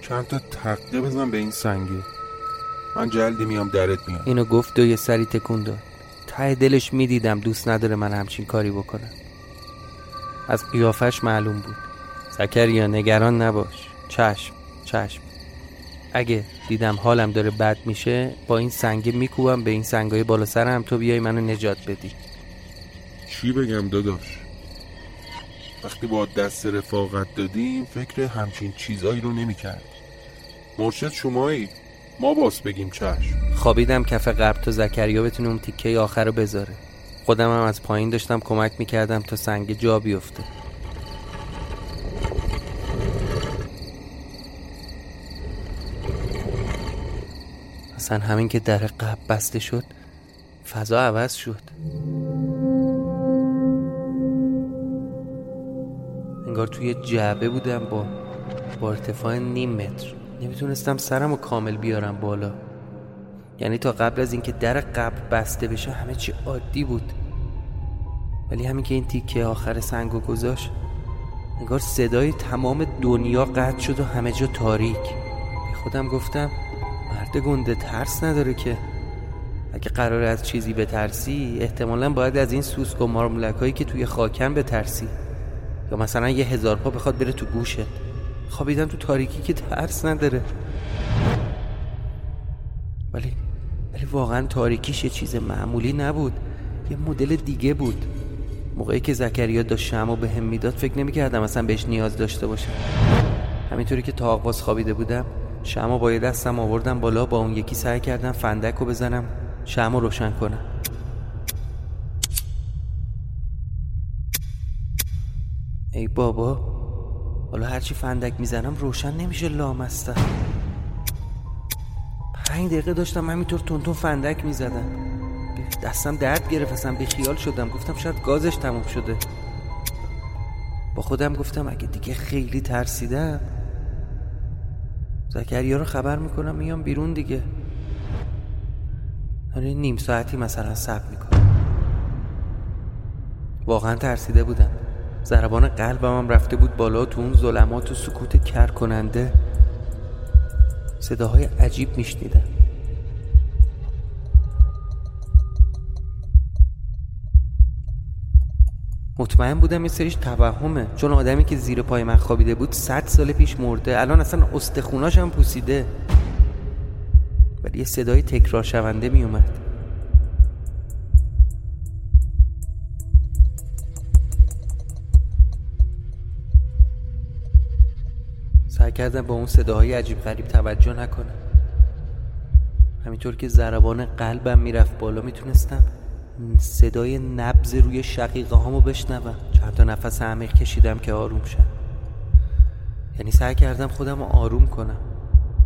چند تا تقه بزن به این سنگه. من جلدی میام درت میام اینو گفت و یه سری تکون داد. ته دلش می‌دیدم دوست نداره من همچین کاری بکنم. از قیافش معلوم بود. زکریا نگران نباش. چشم چشم. اگه دیدم حالم داره بد میشه با این سنگه میکوبم به این سنگای بالا سرم. تو بیای منو نجات بدی. چی بگم داداش؟ وقتی با دست رفاقت دادیم فکر همچین چیزایی رو نمی‌کرد. مرشد شمایی؟ ما باس بگیم چشم. خوابیدم کف قبر تا زکریا بتونه اون تیکه آخر رو بذاره. خودم هم از پایین داشتم کمک می‌کردم تا سنگ جا بیفته. اصلا همین که در قبل بسته شد فضا عوض شد. انگار توی جعبه بودم با با ارتفاع نیم متر. نمی‌تونستم سرم رو کامل بیارم بالا. یعنی تا قبل از اینکه در قبل بسته بشه همه چی عادی بود. ولی همین که این تیکه آخر سنگو گذاشت انگار صدای تمام دنیا قطع شد و همه جا تاریک. به خودم گفتم مرد گنده ترس نداره که. اگه قرار از چیزی بترسی احتمالا باید از این سوسک و مارمولک که توی خاکن بترسی. یا مثلا یه هزار پا بخواد بره تو گوشت. خوابیدن تو تاریکی که ترس نداره. ولی ولی واقعا تاریکیش یه چیز معمولی نبود. یه مدل دیگه بود. موقعی که زکریا داشت شمع به هم می‌داد فکر نمی‌کردم اصلا بهش نیاز داشته باشم همینطوری که تا باز خوابیده بودم شمع با یه دستم آوردم بالا با اون یکی سعی کردم فندک رو بزنم شمع روشن کنم. ای بابا حالا هرچی فندک می‌زنم روشن نمیشه لامستم پنج دقیقه داشتم همینطور تونتون فندک می‌زدم. دستم درد گرفت اصلا به خیال شدم. گفتم شاید گازش تموم شده. با خودم گفتم اگه دیگه خیلی ترسیدم زکریا رو خبر می‌کنم میام بیرون دیگه. آره نیم ساعتی مثلا صبر می‌کنم. واقعا ترسیده بودم. ضربان قلبم هم رفته بود بالا تو اون ظلمات و سکوت کر کننده صداهای عجیب میشنیدم. مطمئن بودم یه سریش توهمه. چون آدمی که زیر پای من خوابیده بود صد سال پیش مرده. الان اصلا استخوناش هم پوسیده. ولی یه صدای تکرار شونده می کردم با اون صداهای عجیب غریب توجه نکنم. همینطور که ضربان قلبم می‌رفت بالا می‌تونستم صدای نبز روی شقیقه هامو بشنوم. چند تا نفس عمیق کشیدم که آروم شم. یعنی سعی کردم خودم رو آروم کنم.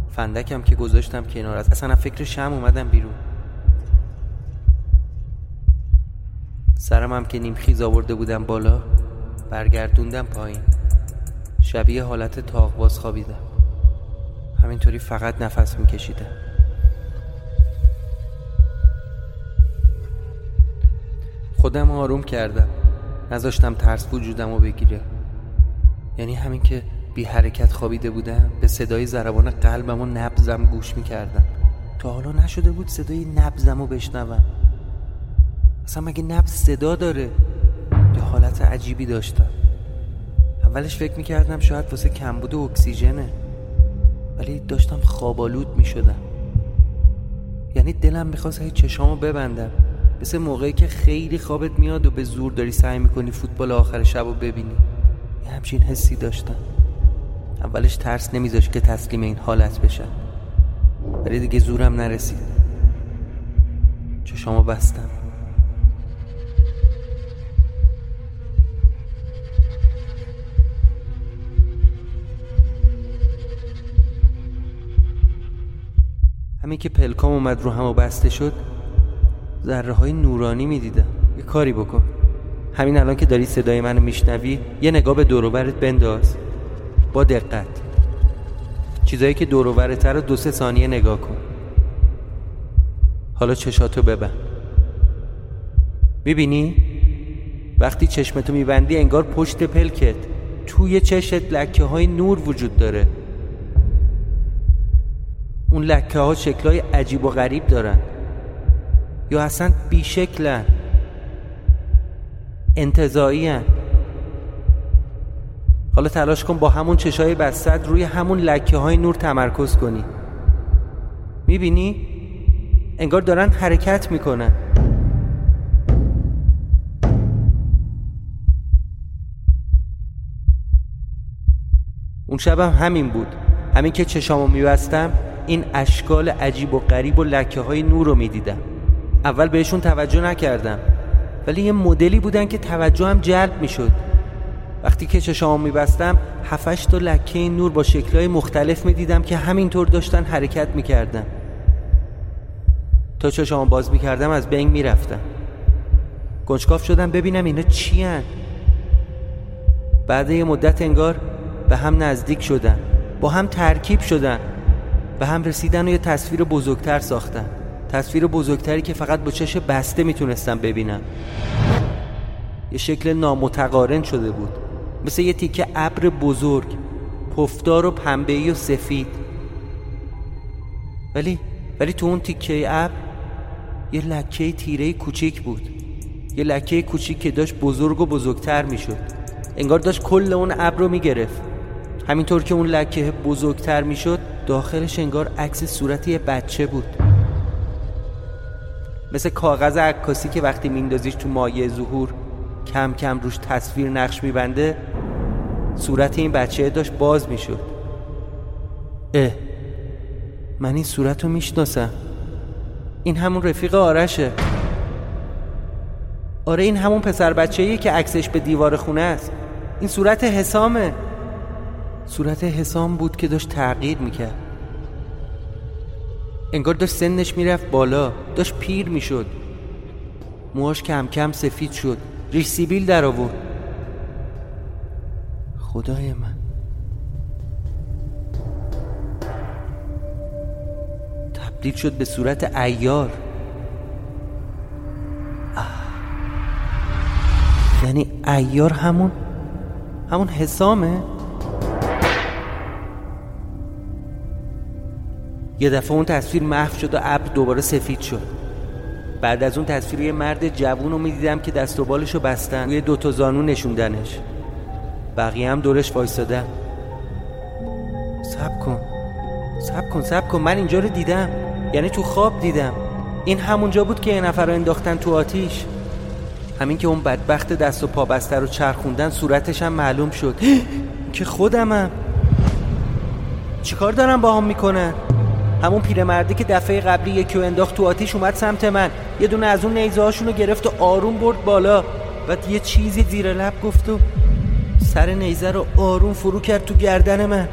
فندکم که گذاشتم کنار از اصلا فکر شم اومدم بیرون. سرم هم که نیم خیز آورده بودم بالا برگردوندم پایین. شبیه حالت تاغباز خوابیدم همینطوری فقط نفس میکشیدم خودم آروم کردم. نذاشتم ترس وجودم رو بگیره. یعنی همین که بی حرکت خوابیده بودم به صدای ضربان قلبم و نبزم گوش می‌کردم. تا حالا نشده بود صدای نبزم رو بشنوم. اصلا مگه نبز صدا داره؟ یه حالت عجیبی داشتم. اولش فکر می‌کردم شاید واسه کمبود اکسیژنه. ولی داشتم خوابالود می‌شدم. یعنی دلم می‌خواست هی چشامو ببندم. مثل موقعی که خیلی خوابت میاد و به زور داری سعی می‌کنی فوتبال آخر شب رو ببینی. یه همچین حسی داشتم. اولش ترس نمیذاش که تسلیم این حالت بشم. ولی دیگه زورم نرسید. چشامو بستم. همین که پلکام اومد رو هم و بسته شد ذره های نورانی می‌دیدم. یه کاری بکن. همین الان که داری صدای منو میشنوی یه نگاه به دوروبرت بنداز. با دقت. چیزایی که دوروبرت رو دو سه ثانیه نگاه کن. حالا چشاتو ببند. می‌بینی؟ وقتی چشمتو میبندی انگار پشت پلکت. توی چشت لکه های نور وجود داره. اون لکه ها شکلهای عجیب و غریب دارن. یا اصلا بیشکلن. انتظایی هن. حالا تلاش کن با همون چشای بستد روی همون لکه های نور تمرکز کنی. می‌بینی؟ انگار دارن حرکت می‌کنن. اون شبم همین بود. همین که چشامو میبستم این اشکال عجیب و غریب و لکه های نور رو می‌دیدم. اول بهشون توجه نکردم. ولی یه مدلی بودن که توجه هم جلب می‌شد. وقتی که چشامو میبستم هفتش تا لکه نور با شکلهای مختلف می‌دیدم که همینطور داشتن حرکت می‌کردن. تا چشامو باز می‌کردم از بین می‌رفتم. گنجکاف شدم ببینم اینا چی هن؟ بعد یه مدت انگار به هم نزدیک شدن. با هم ترکیب شدن. به هم رسیدن و یه تصویر بزرگتر ساختن. تصویر بزرگتری که فقط با چش بسته می‌تونستم ببینم یه شکل نامتقارن شده بود. مثل یه تیکه ابر بزرگ پفدار و پنبه‌ای و سفید. ولی ولی تو اون تیکه ابر یه لکه تیره کوچیک بود. یه لکه کوچیک که داشت بزرگ و بزرگتر می‌شد. انگار داشت کل اون ابر رو می‌گرفت. همینطور که اون لکه بزرگتر می‌شد داخلش انگار عکس صورت یه بچه بود. مثل کاغذ عکاسی که وقتی میندازیش تو مایه ظهور کم کم روش تصویر نقش میبنده صورت این بچه داشت باز می‌شد. اه من این صورت رو می‌شناسم. این همون رفیق آرشه. آره این همون پسر بچه که عکسش به دیوار خونه است. این صورت حسامه. صورت حسام بود که داشت تغییر می‌کرد. انگار داشت سنش می‌رفت بالا داشت پیر می‌شد. موهاش کم کم سفید شد ریش سیبیل در آورد. خدای من. تبدیل شد به صورت ایار یعنی ایار همون همون حسامه؟ یه دفعه اون تصویر محو شد و ابر دوباره سفید شد. بعد از اون تصویر یه مرد جوون رو می‌دیدم که دست و بالش رو بستن. روی دوتا زانو نشوندنش. بقیه هم دورش وایستادن. سب کن. سب کن سب کن. من اینجا رو دیدم. یعنی تو خواب دیدم. این همونجا بود که یه نفر رو انداختن تو آتیش. همین که اون بدبخت دست و پا بسته رو چرخوندن صورتش هم معلوم شد. که خودمم. چیکار دارم با هم می‌کنن؟ همون پیرمرده که دفعه قبلی یکی انداخت تو آتیش اومد سمت من. یه دونه از اون نیزه گرفت و آروم برد بالا. بعد یه چیزی زیر لب گفت و سر نیزه رو آروم فرو کرد تو گردن من.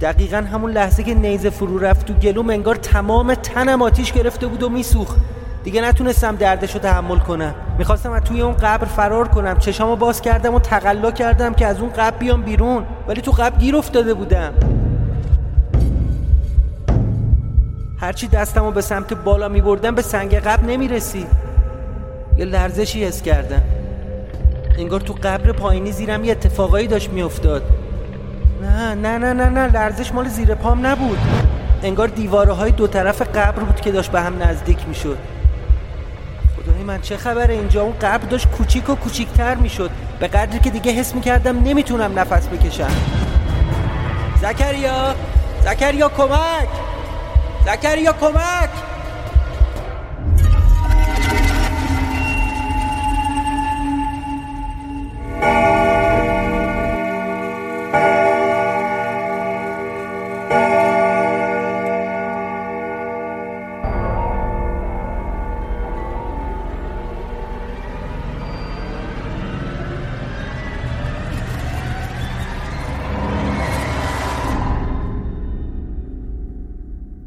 دقیقا همون لحظه که نیزه فرو رفت تو گلوم انگار تمام تنم آتیش گرفته بود و میسوخت. دیگه نتونستم دردش رو تحمل کنم. می‌خواستم از توی اون قبر فرار کنم. چشامو باز کردم و تقلا کردم که از اون قبر بیام بیرون. ولی تو قبر گیر افتاده بودم. هرچی دستمو به سمت بالا می بردم به سنگ قبر نمی رسید یه لرزشی حس کردم. انگار تو قبر پایینی زیرم یه اتفاقایی داشت میافتاد. نه نه نه نه نه لرزش مال زیر پام نبود. انگار دیواره های دو طرف قبر بود که داشت به هم نزدیک می‌شد. خدای من چه خبره؟ اینجا اون قبر داشت کوچیک و کوچیکتر می‌شد. به قدری که دیگه حس می‌کردم نمی‌تونم نفس بکشم. زکریا! زکریا کمک! زکریا کمک.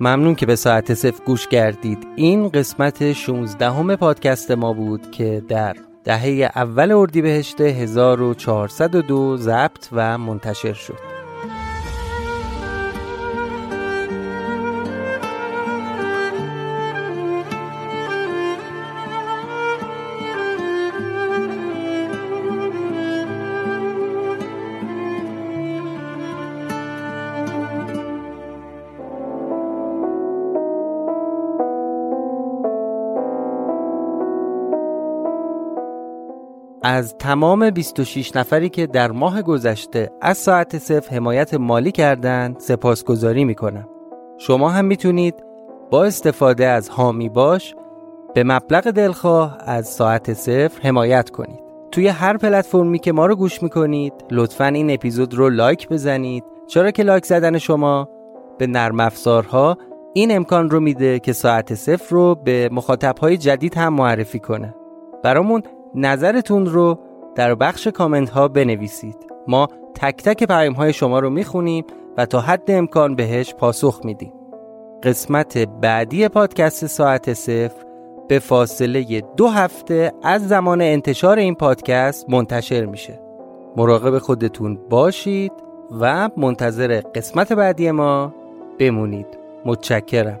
ممنون که به ساعت صفر گوش کردید. این قسمت 16 همه پادکست ما بود که در دهه اول اردیبهشت 1402 ضبط و منتشر شد. از تمام 26 نفری که در ماه گذشته از ساعت صفر حمایت مالی کردند سپاسگزاری می‌کنم. شما هم می‌تونید با استفاده از هامی باش به مبلغ دلخواه از ساعت صفر حمایت کنید. توی هر پلتفرمی که ما رو گوش می‌کنید لطفا این اپیزود رو لایک بزنید. چرا که لایک زدن شما به نرم افزارها این امکان رو میده که ساعت صفر رو به مخاطبهای جدید هم معرفی کنه. برامون نظرتون رو در بخش کامنت ها بنویسید. ما تک تک پیام های شما رو می‌خونیم و تا حد امکان بهش پاسخ میدیم. قسمت بعدی پادکست ساعت صفر به فاصله دو هفته از زمان انتشار این پادکست منتشر میشه. مراقب خودتون باشید و منتظر قسمت بعدی ما بمونید. متشکرم.